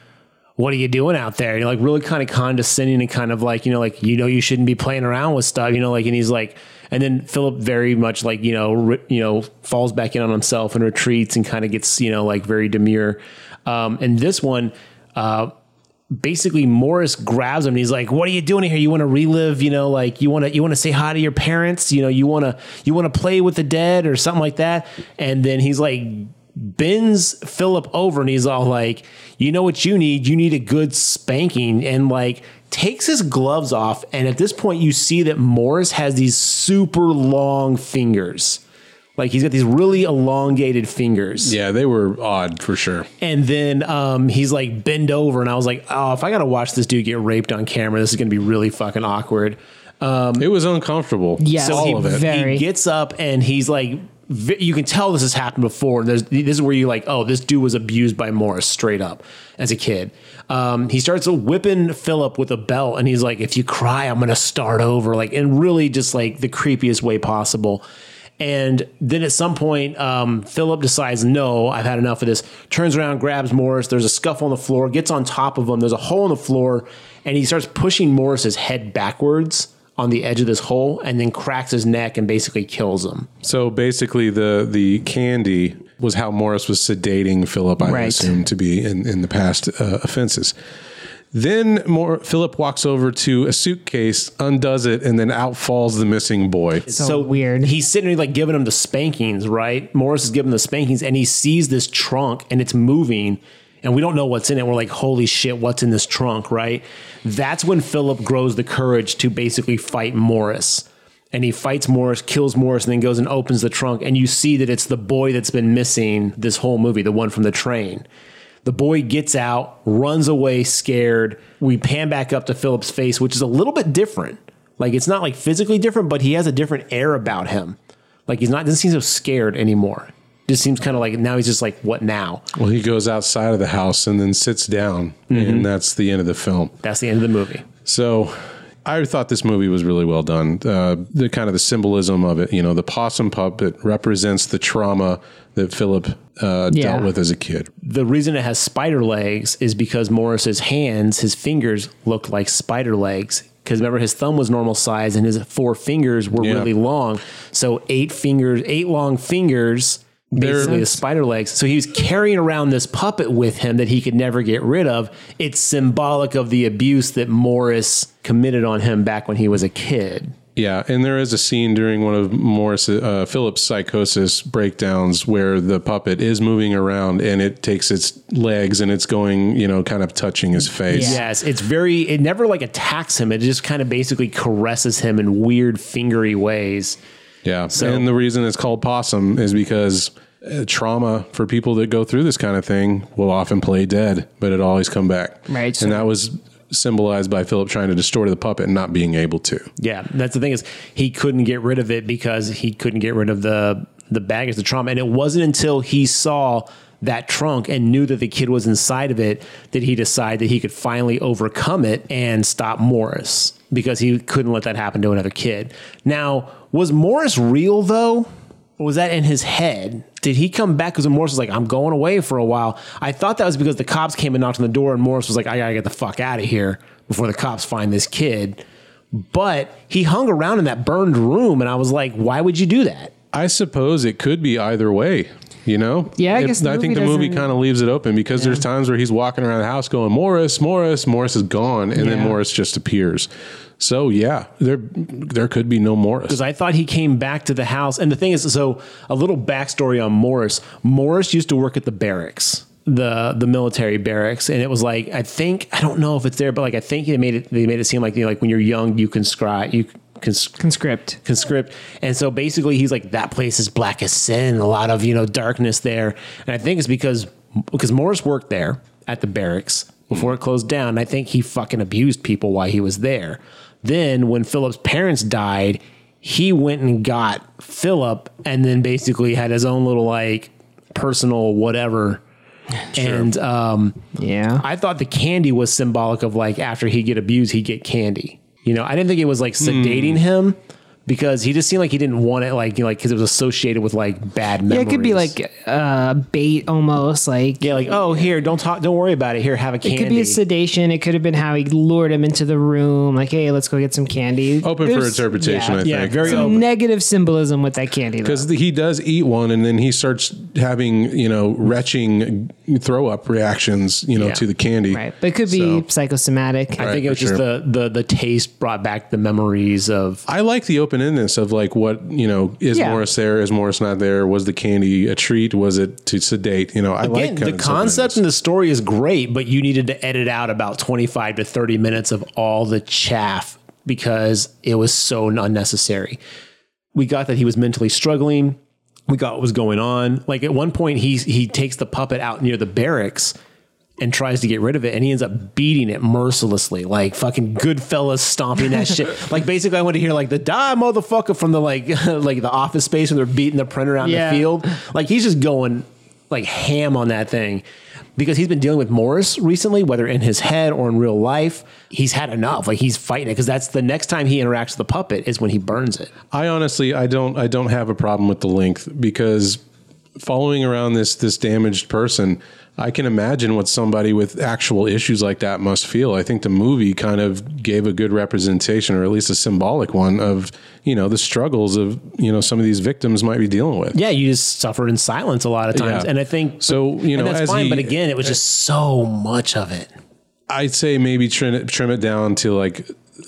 Speaker 2: what are you doing out there? You're like really kind of condescending and kind of like you know like you know you shouldn't be playing around with stuff. You know like and he's like, and then Philip very much like you know re, you know falls back in on himself and retreats and kind of gets you know like very demure. Um, and this one. Uh, basically Morris grabs him and he's like, "What are you doing here? You want to relive? You know, like you want to you want to say hi to your parents? You know, you want to you want to play with the dead or something like that?" And then he's like bends Philip over and he's all like, "You know what you need? You need a good spanking." And like takes his gloves off and at this point you see that Morris has these super long fingers. Like he's got these really elongated fingers.
Speaker 3: Yeah, they were odd for sure.
Speaker 2: And then um, he's like bend over, and I was like, oh, if I got to watch this dude get raped on camera, this is going to be really fucking awkward.
Speaker 3: It was uncomfortable.
Speaker 1: Yes.
Speaker 3: all
Speaker 2: he,
Speaker 3: of it.
Speaker 1: Very.
Speaker 2: he gets up and he's like, vi- you can tell this has happened before. There's, this is where you're like, oh, this dude was abused by Morris straight up as a kid. Um, he starts whipping Philip with a belt, and he's like, if you cry, I'm going to start over. Like, in really just like the creepiest way possible. And then at some point, um, Philip decides, no, I've had enough of this. Turns around, grabs Morris. There's a scuffle on the floor, gets on top of him. There's a hole in the floor, and he starts pushing Morris's head backwards on the edge of this hole and then cracks his neck and basically kills him.
Speaker 3: So basically, the the candy was how Morris was sedating Philip. I
Speaker 1: Right.
Speaker 3: assume to be in in the past uh, offenses. Then more Philip walks over to a suitcase, undoes it, and then out falls the missing boy.
Speaker 1: It's so weird.
Speaker 2: He's sitting there like giving him the spankings, right? Morris is giving him the spankings and he sees this trunk and it's moving and we don't know what's in it. We're like, holy shit, what's in this trunk, right? That's when Philip grows the courage to basically fight Morris. And he fights Morris, kills Morris, and then goes and opens the trunk. And you see that it's the boy that's been missing this whole movie, the one from the train. The boy gets out, runs away scared. We pan back up to Philip's face, which is a little bit different. Like it's not like physically different, but he has a different air about him. Like he's not doesn't seem so scared anymore. Just seems kind of like now he's just like, what now?
Speaker 3: Well, he goes outside of the house and then sits down, and that's the end of the film.
Speaker 2: That's the end of the movie.
Speaker 3: So I thought this movie was really well done. Uh, the kind of the symbolism of it, you know, the possum puppet represents the trauma that Philip uh,
Speaker 1: Yeah.
Speaker 3: dealt with as a kid.
Speaker 2: The reason it has spider legs is because Morris's hands, his fingers look like spider legs. Because remember, his thumb was normal size and his four fingers were
Speaker 3: Yeah.
Speaker 2: really long. So eight fingers, eight long fingers, basically the spider legs. So he was carrying around this puppet with him that he could never get rid of. It's symbolic of the abuse that Morris committed on him back when he was a kid.
Speaker 3: Yeah, and there is a scene during one of Morris uh, Philip's psychosis breakdowns where the puppet is moving around and it takes its legs and it's going, you know, kind of touching his face.
Speaker 2: Yes, it's very. It never like attacks him. It just kind of basically caresses him in weird fingery ways.
Speaker 3: Yeah.
Speaker 2: So-
Speaker 3: and the reason it's called possum is because uh, trauma for people that go through this kind of thing will often play dead, but it always come back.
Speaker 1: Right, so-
Speaker 3: And that was symbolized by Philip trying to destroy the puppet and not being able to.
Speaker 2: Yeah, that's the thing is he couldn't get rid of it because he couldn't get rid of the the baggage, the trauma, and it wasn't until he saw that trunk and knew that the kid was inside of it that he decided that he could finally overcome it and stop Morris because he couldn't let that happen to another kid. Now, was Morris real though? Or was that in his head? Did he come back? Because Morris was like, I'm going away for a while. I thought that was because the cops came and knocked on the door, and Morris was like, I gotta get the fuck out of here before the cops find this kid. But he hung around in that burned room, and I was like, why would you do that?
Speaker 3: I suppose it could be either way. You know,
Speaker 1: Yeah, I
Speaker 3: If-
Speaker 1: guess the
Speaker 3: I think the movie kind of leaves it open because there's times where he's walking around the house going Morris, Morris, Morris is gone, and then Morris just appears. So yeah, there there could be no Morris.
Speaker 2: Because I thought he came back to the house. And the thing is, so a little backstory on Morris. Morris used to work at the barracks, the the military barracks, and it was like I think I don't know if it's there, but like I think they made it they made it seem like you know, like when you're young you conscribe you cons-
Speaker 1: Conscript.
Speaker 2: conscript. And so basically he's like, that place is black as sin, a lot of, you know, darkness there. And I think it's because, because Morris worked there at the barracks before it closed down. I think he fucking abused people while he was there. Then when Philip's parents died, he went and got Philip and then basically had his own little like personal whatever. And um,
Speaker 1: Yeah.
Speaker 2: I thought the candy was symbolic of like after he get abused, he get candy. You know, I didn't think it was like sedating him because he just seemed like he didn't want it, like you know, like because it was associated with like bad memories.
Speaker 1: yeah, it could be like uh, bait almost. Like
Speaker 2: yeah, like oh here, don't talk, don't worry about it. Here, have a candy.
Speaker 1: it could be a sedation. It could have been how he lured him into the room. Like, hey, let's go get some candy.
Speaker 3: Open for
Speaker 1: There's-
Speaker 3: interpretation,
Speaker 1: yeah,
Speaker 3: I
Speaker 2: yeah,
Speaker 3: think.
Speaker 2: very
Speaker 1: some
Speaker 2: open.
Speaker 1: negative symbolism with that candy. though.
Speaker 3: because he does eat one and then he starts having you know retching throw up reactions you know
Speaker 2: Yeah.
Speaker 3: to the candy
Speaker 1: Right, but it could be
Speaker 3: So-
Speaker 1: psychosomatic.
Speaker 2: I think it was just
Speaker 3: sure.
Speaker 2: the the the taste brought back the memories of.
Speaker 3: I like the open endedness of like what you know is
Speaker 1: Yeah.
Speaker 3: Morris there is Morris not there was the candy a treat was it to sedate you know I like
Speaker 2: Again,
Speaker 3: kind
Speaker 2: the concept and the story is great, but you needed to edit out about 25 to 30 minutes of all the chaff because it was so unnecessary. We got that he was mentally struggling. We got what was going on. Like at one point, he he takes the puppet out near the barracks and tries to get rid of it, and he ends up beating it mercilessly, like fucking Goodfellas stomping that shit. Like basically, I want to hear like the die motherfucker from the like like the office space where they're beating the printer out
Speaker 1: Yeah.
Speaker 2: in the field. Like he's just going like ham on that thing because he's been dealing with Morris recently, whether in his head or in real life. He's had enough. Like he's fighting it because that's the next time he interacts with the puppet is when he burns it.
Speaker 3: I honestly I don't I don't have a problem with the length because following around this this damaged person I can imagine what somebody with actual issues like that must feel. I think the movie kind of gave a good representation or at least a symbolic one of, you know, the struggles of, you know, some of these victims might be dealing with.
Speaker 2: Yeah, you just suffer in silence a lot of times,
Speaker 3: Yeah.
Speaker 2: and I think
Speaker 3: So, you
Speaker 2: and
Speaker 3: know,
Speaker 2: that's fine.
Speaker 3: he-
Speaker 2: but again, it was just so much of it.
Speaker 3: I'd say maybe trim it, trim it down to like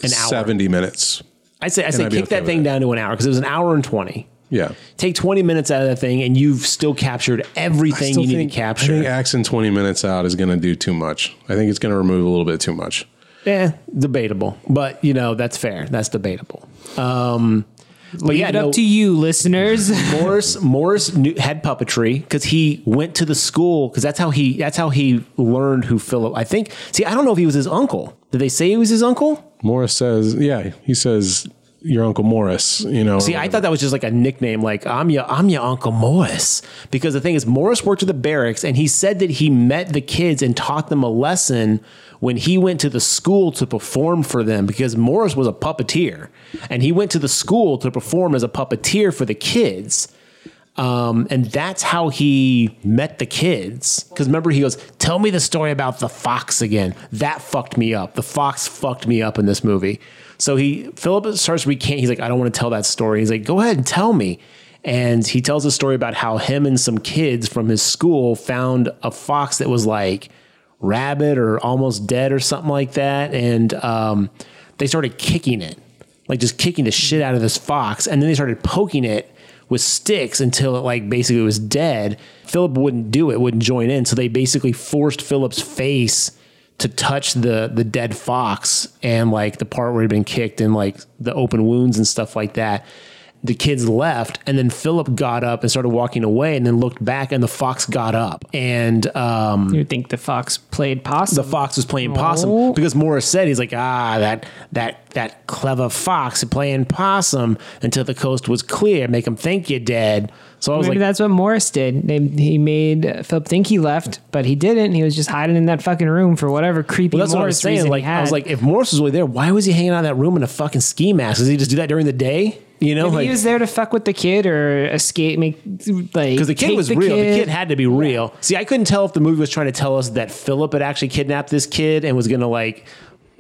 Speaker 2: An hour.
Speaker 3: 70 minutes.
Speaker 2: I say I say
Speaker 3: I'd
Speaker 2: kick
Speaker 3: okay
Speaker 2: that thing
Speaker 3: that.
Speaker 2: down to an hour because it was an hour and twenty.
Speaker 3: Yeah.
Speaker 2: Take twenty minutes out of that thing, and you've still captured everything
Speaker 3: Still
Speaker 2: you need to capture.
Speaker 3: I think axing 20 minutes out is going to do too much. I think it's going to remove a little bit too much.
Speaker 2: Yeah, debatable, but you know that's fair. That's debatable. Um, but
Speaker 1: Leave
Speaker 2: yeah,
Speaker 1: it up
Speaker 2: no,
Speaker 1: to you, listeners.
Speaker 2: Morris Morris knew, had puppetry because he went to the school because that's how he that's how he learned who Philip. I think. See, I don't know if he was his uncle. Did they say he was his uncle?
Speaker 3: Morris says, yeah, he says, your Uncle Morris, you know.
Speaker 2: See, I thought that was just like a nickname, like I'm your I'm your Uncle Morris. Because the thing is, Morris worked at the barracks, and he said that he met the kids and taught them a lesson when he went to the school to perform for them. Because Morris was a puppeteer, and he went to the school to perform as a puppeteer for the kids. Um, and that's how he met the kids. Because remember, he goes, Tell me the story about the fox again. That fucked me up. The fox fucked me up in this movie. So he, Philip starts recant. He's like, I don't want to tell that story. He's like, Go ahead and tell me. And he tells a story about how him and some kids from his school found a fox that was like rabid or almost dead or something like that. And um, they started kicking it like just kicking the shit out of this fox, and then they started poking it with sticks until it like basically was dead. Philip wouldn't do it, wouldn't join in, so they basically forced Philip's face to touch the the dead fox and like the part where he'd been kicked and like the open wounds and stuff like that. The kids left, and then Philip got up and started walking away, and then looked back, and the fox got up, and um,
Speaker 1: You think the fox played possum.
Speaker 2: the fox was playing possum
Speaker 1: Oh.
Speaker 2: because Morris said he's like ah that that that clever fox playing possum until the coast was clear, make him think you're dead. So I was
Speaker 1: Maybe
Speaker 2: like,
Speaker 1: that's what Morris did. They, he made Philip think he left, but he didn't. He was just hiding in that fucking room for whatever creepy
Speaker 2: well, that's what I was
Speaker 1: Morris
Speaker 2: saying.
Speaker 1: reason
Speaker 2: Like I was like, if Morris was really there, why was he hanging out in that room in a fucking ski mask? Does he just do that during the day? You know,
Speaker 1: Maybe
Speaker 2: like
Speaker 1: he was there to fuck with the kid or escape, make like
Speaker 2: because the kid was
Speaker 1: the
Speaker 2: real.
Speaker 1: Kid.
Speaker 2: The kid had to be real. See, I couldn't tell if the movie was trying to tell us that Philip had actually kidnapped this kid and was going to like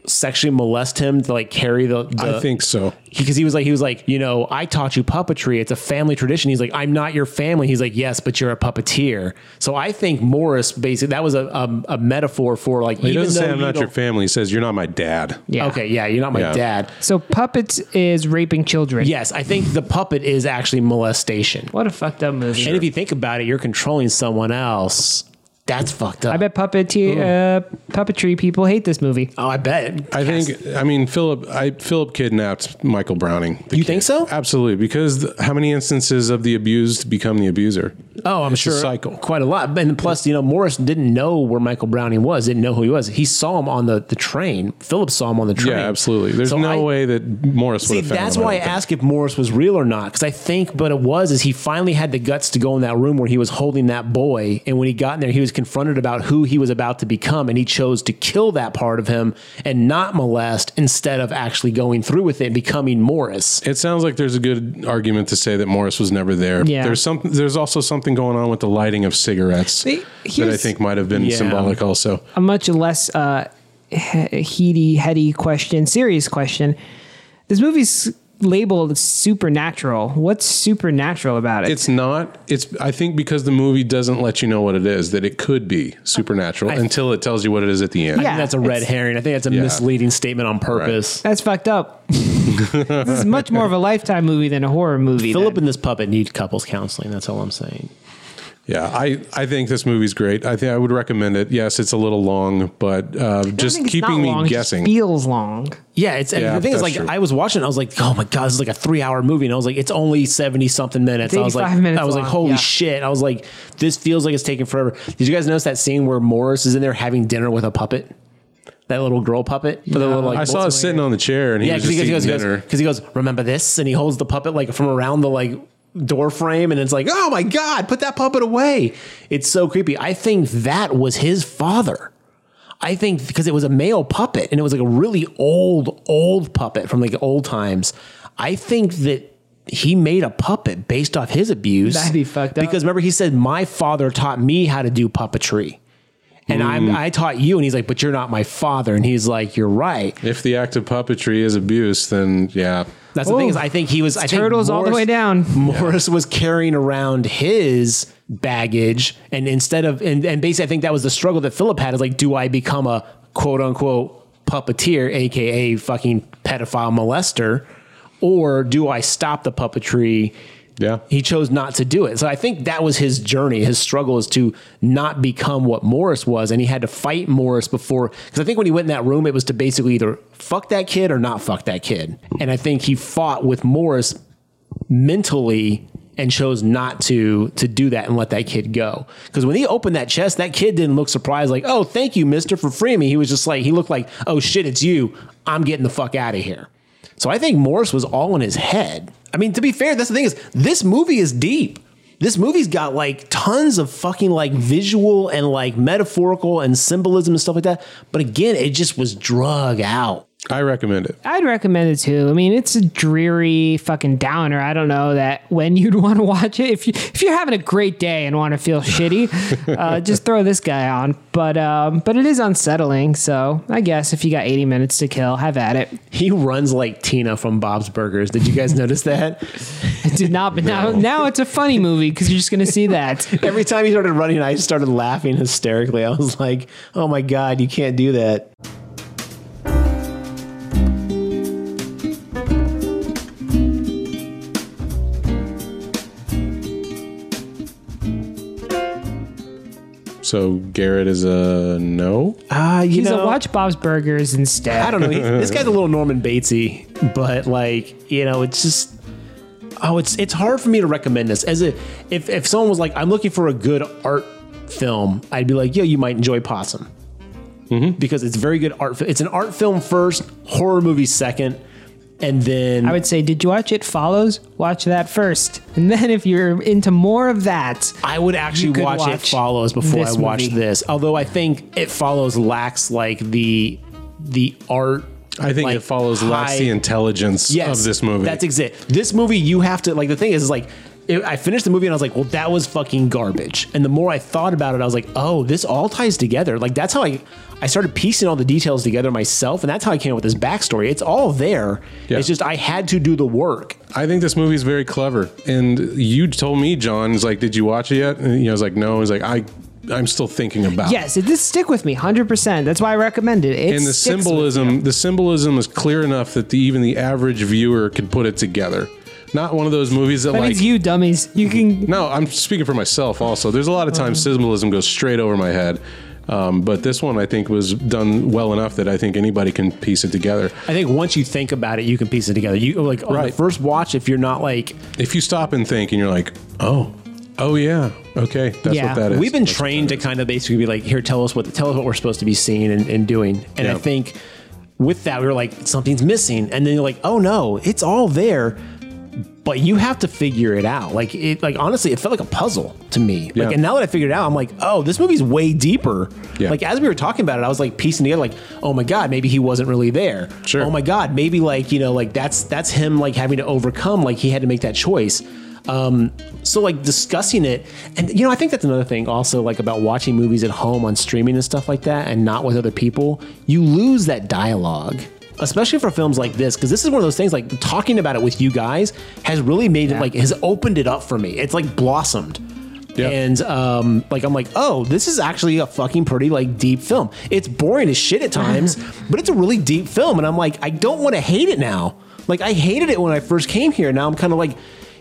Speaker 2: sexually molest him to like carry the. the
Speaker 3: I think so.
Speaker 2: because he was like he was like you know I taught you puppetry. It's a family tradition. He's like I'm not your family. He's like yes, but you're a puppeteer. So I think Morris basically that was a a, a metaphor for like
Speaker 3: He doesn't say I'm
Speaker 2: you
Speaker 3: not your family. He says you're not my dad.
Speaker 1: yeah.
Speaker 2: Okay, yeah, you're not my
Speaker 3: Yeah.
Speaker 2: dad.
Speaker 1: So puppets is raping children.
Speaker 2: Yes, I think the puppet is actually molestation.
Speaker 1: What a fucked up movie.
Speaker 2: And if you think about it, you're controlling someone else. That's fucked up.
Speaker 1: I bet puppeteer, uh, puppetry people hate this movie.
Speaker 2: Oh, I bet.
Speaker 3: I think. I mean, Philip. I Philip kidnapped Michael Browning. the
Speaker 2: You think so?
Speaker 3: Absolutely. Because th- how many instances of the abused become the abuser?
Speaker 2: Oh, I'm
Speaker 3: It's a
Speaker 2: sure.
Speaker 3: cycle.
Speaker 2: Quite a lot. And plus, you know, Morris didn't know where Michael Browning was, didn't know who he was. He saw him on the, the train. Philip saw him on the train.
Speaker 3: Yeah, absolutely. There's
Speaker 2: So
Speaker 3: no
Speaker 2: I-
Speaker 3: way that Morris would
Speaker 2: See,
Speaker 3: have found
Speaker 2: that's
Speaker 3: him,
Speaker 2: why I
Speaker 3: don't think.
Speaker 2: asked if Morris was real or not. Because I think, but it was, is he finally had the guts to go in that room where he was holding that boy. And when he got in there, he was confronted about who he was about to become. And he chose to kill that part of him and not molest instead of actually going through with it and becoming Morris.
Speaker 3: It sounds like there's a good argument to say that Morris was never there.
Speaker 1: Yeah.
Speaker 3: There's some. There's also something going on with the lighting of cigarettes
Speaker 1: See,
Speaker 3: that I think might have been
Speaker 2: Yeah.
Speaker 3: symbolic. Also,
Speaker 1: A much less uh, he- heady, heady question, serious question. This movie's labeled supernatural. What's supernatural about it?
Speaker 3: it's not. It's. I think because the movie doesn't let you know what it is. That it could be supernatural until it tells you what it is at the end.
Speaker 1: Yeah.
Speaker 2: I think that's a red herring. I think that's a
Speaker 3: Yeah.
Speaker 2: misleading statement on purpose.
Speaker 1: That's fucked up. this is much more of a lifetime movie than a horror movie.
Speaker 2: Philip
Speaker 1: then.
Speaker 2: and this puppet need couples counseling. That's all I'm saying.
Speaker 3: Yeah, I, I think this movie's great. I think I would recommend it. Yes, it's a little long, but uh, just
Speaker 1: think it's
Speaker 3: keeping
Speaker 1: not
Speaker 3: me
Speaker 1: long, it just
Speaker 3: guessing.
Speaker 1: feels long.
Speaker 2: Yeah, it's and
Speaker 3: Yeah,
Speaker 2: the thing is, like,
Speaker 3: true.
Speaker 2: I was watching, it, I was like, oh my god, this is like a three-hour movie, and I was like, it's only seventy something minutes.
Speaker 1: It's
Speaker 2: I was like,
Speaker 1: minutes
Speaker 2: I was like, holy
Speaker 1: yeah.
Speaker 2: shit! I was like, this feels like it's taking forever. Did you guys notice that scene where Morris is in there having dinner with a puppet? That little girl puppet for the little like
Speaker 3: I saw it sitting on the chair, and he
Speaker 2: yeah,
Speaker 3: was
Speaker 2: because
Speaker 3: just
Speaker 2: he,
Speaker 3: eating
Speaker 2: goes, he,
Speaker 3: dinner.
Speaker 2: goes, 'cause he goes, remember this? And he holds the puppet like from around the like door frame, and it's like, oh my god, put that puppet away. It's so creepy. I think that was his father. I think because it was a male puppet, and it was like a really old, old puppet from like old times. I think that he made a puppet based off his abuse.
Speaker 1: That'd be fucked up.
Speaker 2: Because remember, he said, "My father taught me how to do puppetry." And I'm, mm. I taught you, and he's like, but you're not my father. And he's like, you're right.
Speaker 3: if the act of puppetry is abuse, then yeah,
Speaker 2: That's the thing is, I think he was. I think
Speaker 1: Turtles all the
Speaker 2: Morris-
Speaker 1: way down.
Speaker 2: Morris was carrying around his baggage, and instead of and, and basically, I think that was the struggle that Philip had. Is like, do I become a quote unquote puppeteer, aka fucking pedophile molester, or do I stop the puppetry?
Speaker 3: Yeah.
Speaker 2: He chose not to do it. So I think that was his journey. His struggle is to not become what Morris was. And he had to fight Morris before. Because I think when he went in that room, it was to basically either fuck that kid or not fuck that kid. And I think he fought with Morris mentally and chose not to to do that and let that kid go. Because when he opened that chest, that kid didn't look surprised, like, oh, thank you, mister, for freeing me. He was just like, he looked like, oh shit, it's you. I'm getting the fuck out of here. So I think Morris was all in his head. I mean, to be fair, that's the thing is this movie is deep. This movie's got like tons of fucking like visual and like metaphorical and symbolism and stuff like that. But again, it just was drug out.
Speaker 3: I recommend it.
Speaker 1: I'd recommend it too. I mean, it's a dreary fucking downer. I don't know that when you'd want to watch it. If you if you're having a great day and want to feel shitty, uh, just throw this guy on. But um, but it is unsettling. So I guess if you got 80 minutes to kill, have at it.
Speaker 2: He runs like Tina from Bob's Burgers. Did you guys notice that?
Speaker 1: I did not, but now now it's a funny movie because you're just gonna see that.
Speaker 2: Every time he started running, I started laughing hysterically. I was like, "Oh my god, you can't do that."
Speaker 3: So Garrett is a no.
Speaker 2: Uh, you
Speaker 1: He's
Speaker 2: know,
Speaker 1: a watch Bob's Burgers instead.
Speaker 2: I don't know. He, this guy's a little Norman Batesy, but like you know, it's just oh, it's it's hard for me to recommend this. As a if if someone was like, I'm looking for a good art film, I'd be like, yo, you might enjoy Possum because it's very good art. It's an art film first, horror movie second, and then
Speaker 1: I would say, did you watch It Follows? Watch that first. And then if you're into more of that,
Speaker 2: I would actually
Speaker 1: You could
Speaker 2: watch, It
Speaker 1: watch
Speaker 2: Follows before I
Speaker 1: this
Speaker 2: watch
Speaker 1: movie.
Speaker 2: this. Although I think It Follows lacks like the the art.
Speaker 3: I think
Speaker 2: like,
Speaker 3: it follows lacks the intelligence
Speaker 2: yes,
Speaker 3: of this movie.
Speaker 2: That's exact. This movie, you have to like. The thing is, is like. It, I finished the movie and I was like, well, that was fucking garbage. And the more I thought about it, I was like, oh, this all ties together. Like that's how I, I started piecing all the details together myself, and that's how I came up with this backstory. It's all there.
Speaker 3: Yeah.
Speaker 2: It's just I had to do the work.
Speaker 3: I think this movie is very clever. And you told me, John, is like, did you watch it yet? And you know, I was like, no. I was like, I, I'm still thinking about. it.
Speaker 1: yes, it did stick with me 100%. That's why I recommend it. it
Speaker 3: And the symbolism, the symbolism is clear enough that the, even the average viewer could put it together. Not one of those movies that,
Speaker 1: That
Speaker 3: like
Speaker 1: means you dummies. You can.
Speaker 3: No, I'm speaking for myself also. There's a lot of times symbolism goes straight over my head. Um, but this one I think was done well enough that I think anybody can piece it together.
Speaker 2: I think once you think about it, you can piece it together. You like on the first watch, if you're not like
Speaker 3: If you stop and think and you're like, oh, oh yeah, okay, that's
Speaker 1: Yeah.
Speaker 3: what that is.
Speaker 2: We've been
Speaker 3: That's what
Speaker 2: trained
Speaker 3: that
Speaker 2: to kind of basically be like, here, tell us what tell us what we're supposed to be seeing and, and doing. And I think with that, we were like, something's missing. And then you're like, oh no, it's all there. But you have to figure it out. Like it like honestly, it felt like a puzzle to me.
Speaker 3: Yeah.
Speaker 2: Like and now that I figured it out, I'm like, oh, this movie's way deeper.
Speaker 3: Yeah.
Speaker 2: Like as we were talking about it, I was like piecing together, like, oh my God, maybe he wasn't really there.
Speaker 3: Sure.
Speaker 2: Oh my God, maybe like, you know, like that's that's him like having to overcome, like he had to make that choice. Um, so like discussing it, and you know, I think that's another thing also like about watching movies at home on streaming and stuff like that, and not with other people. You lose that dialogue, especially for films like this, because this is one of those things like talking about it with you guys has really made it like has opened it up for me. It's like blossomed.
Speaker 3: Yeah.
Speaker 2: And um, like I'm like, oh, this is actually a fucking pretty like deep film. It's boring as shit at times, but it's a really deep film. And I'm like, I don't want to hate it now. Like I hated it when I first came here. Now I'm kind of like,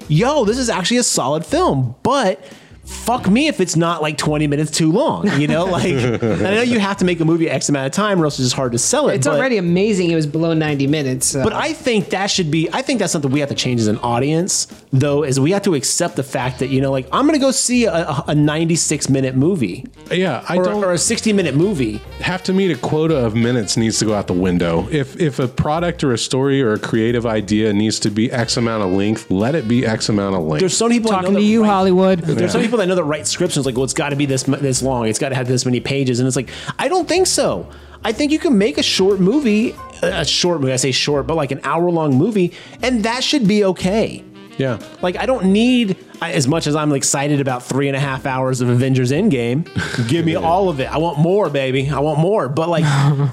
Speaker 2: yo, this is actually a solid film, but fuck me if it's not like 20 minutes too long. You know, like I know you have to make a movie X amount of time, or else it's just hard to sell it.
Speaker 1: It's
Speaker 2: but-
Speaker 1: already amazing. It was below 90 minutes. So.
Speaker 2: but I think that should be. I think that's something we have to change as an audience, though, is we have to accept the fact that you know, like I'm gonna go see a, a, a 96 minute movie
Speaker 3: Yeah, I
Speaker 2: or,
Speaker 3: don't
Speaker 2: or a 60 minute movie.
Speaker 3: have to meet a quota of minutes needs to go out the window. If if a product or a story or a creative idea needs to be X amount of length, let it be X amount of length.
Speaker 2: There's so many people
Speaker 1: talking to you,
Speaker 2: write-
Speaker 1: Hollywood.
Speaker 2: There's some people that know that write scripts and it's like, well, it's got to be this this long. It's got to have this many pages, and it's like, I don't think so. I think you can make a short movie, a short movie. I say short, but like an hour long movie, and that should be okay.
Speaker 3: yeah.
Speaker 2: Like I don't need I- as much as I'm excited about three and a half hours of Avengers Endgame. Give me all of it. I want more, baby. I want more. But like,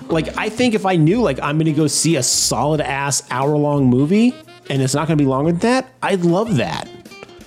Speaker 2: like I think if I knew like I'm gonna go see a solid ass hour long movie and it's not gonna be longer than that, I'd love that.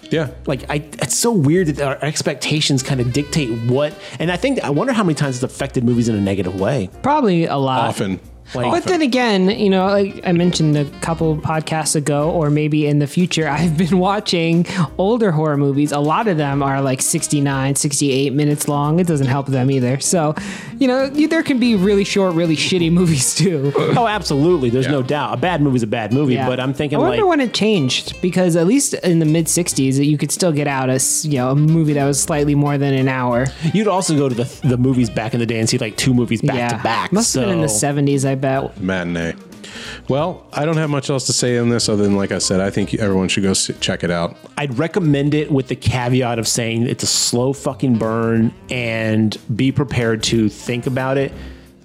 Speaker 3: Yeah.
Speaker 2: Like I, it's so weird that our expectations kind of dictate what. And I think I wonder how many times it's affected movies in a negative way.
Speaker 1: Probably a lot.
Speaker 3: Often.
Speaker 2: Like-
Speaker 1: But then again, you know, like I mentioned a couple podcasts ago, or maybe in the future, I've been watching older horror movies. A lot of them are like 69, 68 minutes long. It doesn't help them either. So, you know, you, there can be really short, really shitty movies too.
Speaker 2: Oh, absolutely. There's no doubt. A bad movie's a bad movie.
Speaker 1: Yeah.
Speaker 2: But I'm thinking
Speaker 1: I wonder
Speaker 2: like,
Speaker 1: when it changed because at least in the mid 60s, you could still get out a s- you know a movie that was slightly more than an hour.
Speaker 2: you'd also go to the the movies back in the day and see like two movies back
Speaker 1: yeah,
Speaker 2: to back.
Speaker 1: must have been in the 70s, I bet.
Speaker 3: Matinee. Well, I don't have much else to say on this other than, like I said, I think everyone should go s check it out.
Speaker 2: I'd recommend it with the caveat of saying it's a slow fucking burn and be prepared to think about it.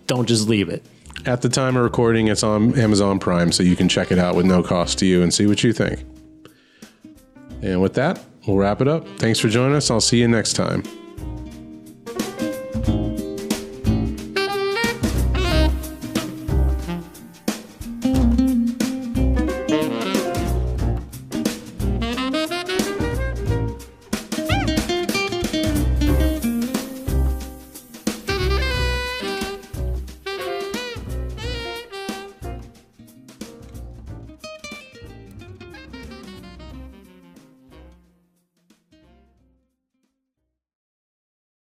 Speaker 2: Don't just leave it.
Speaker 3: At the time of recording, it's on Amazon Prime, so you can check it out with no cost to you and see what you think. And with that, we'll wrap it up. Thanks for joining us. I'll see you next time.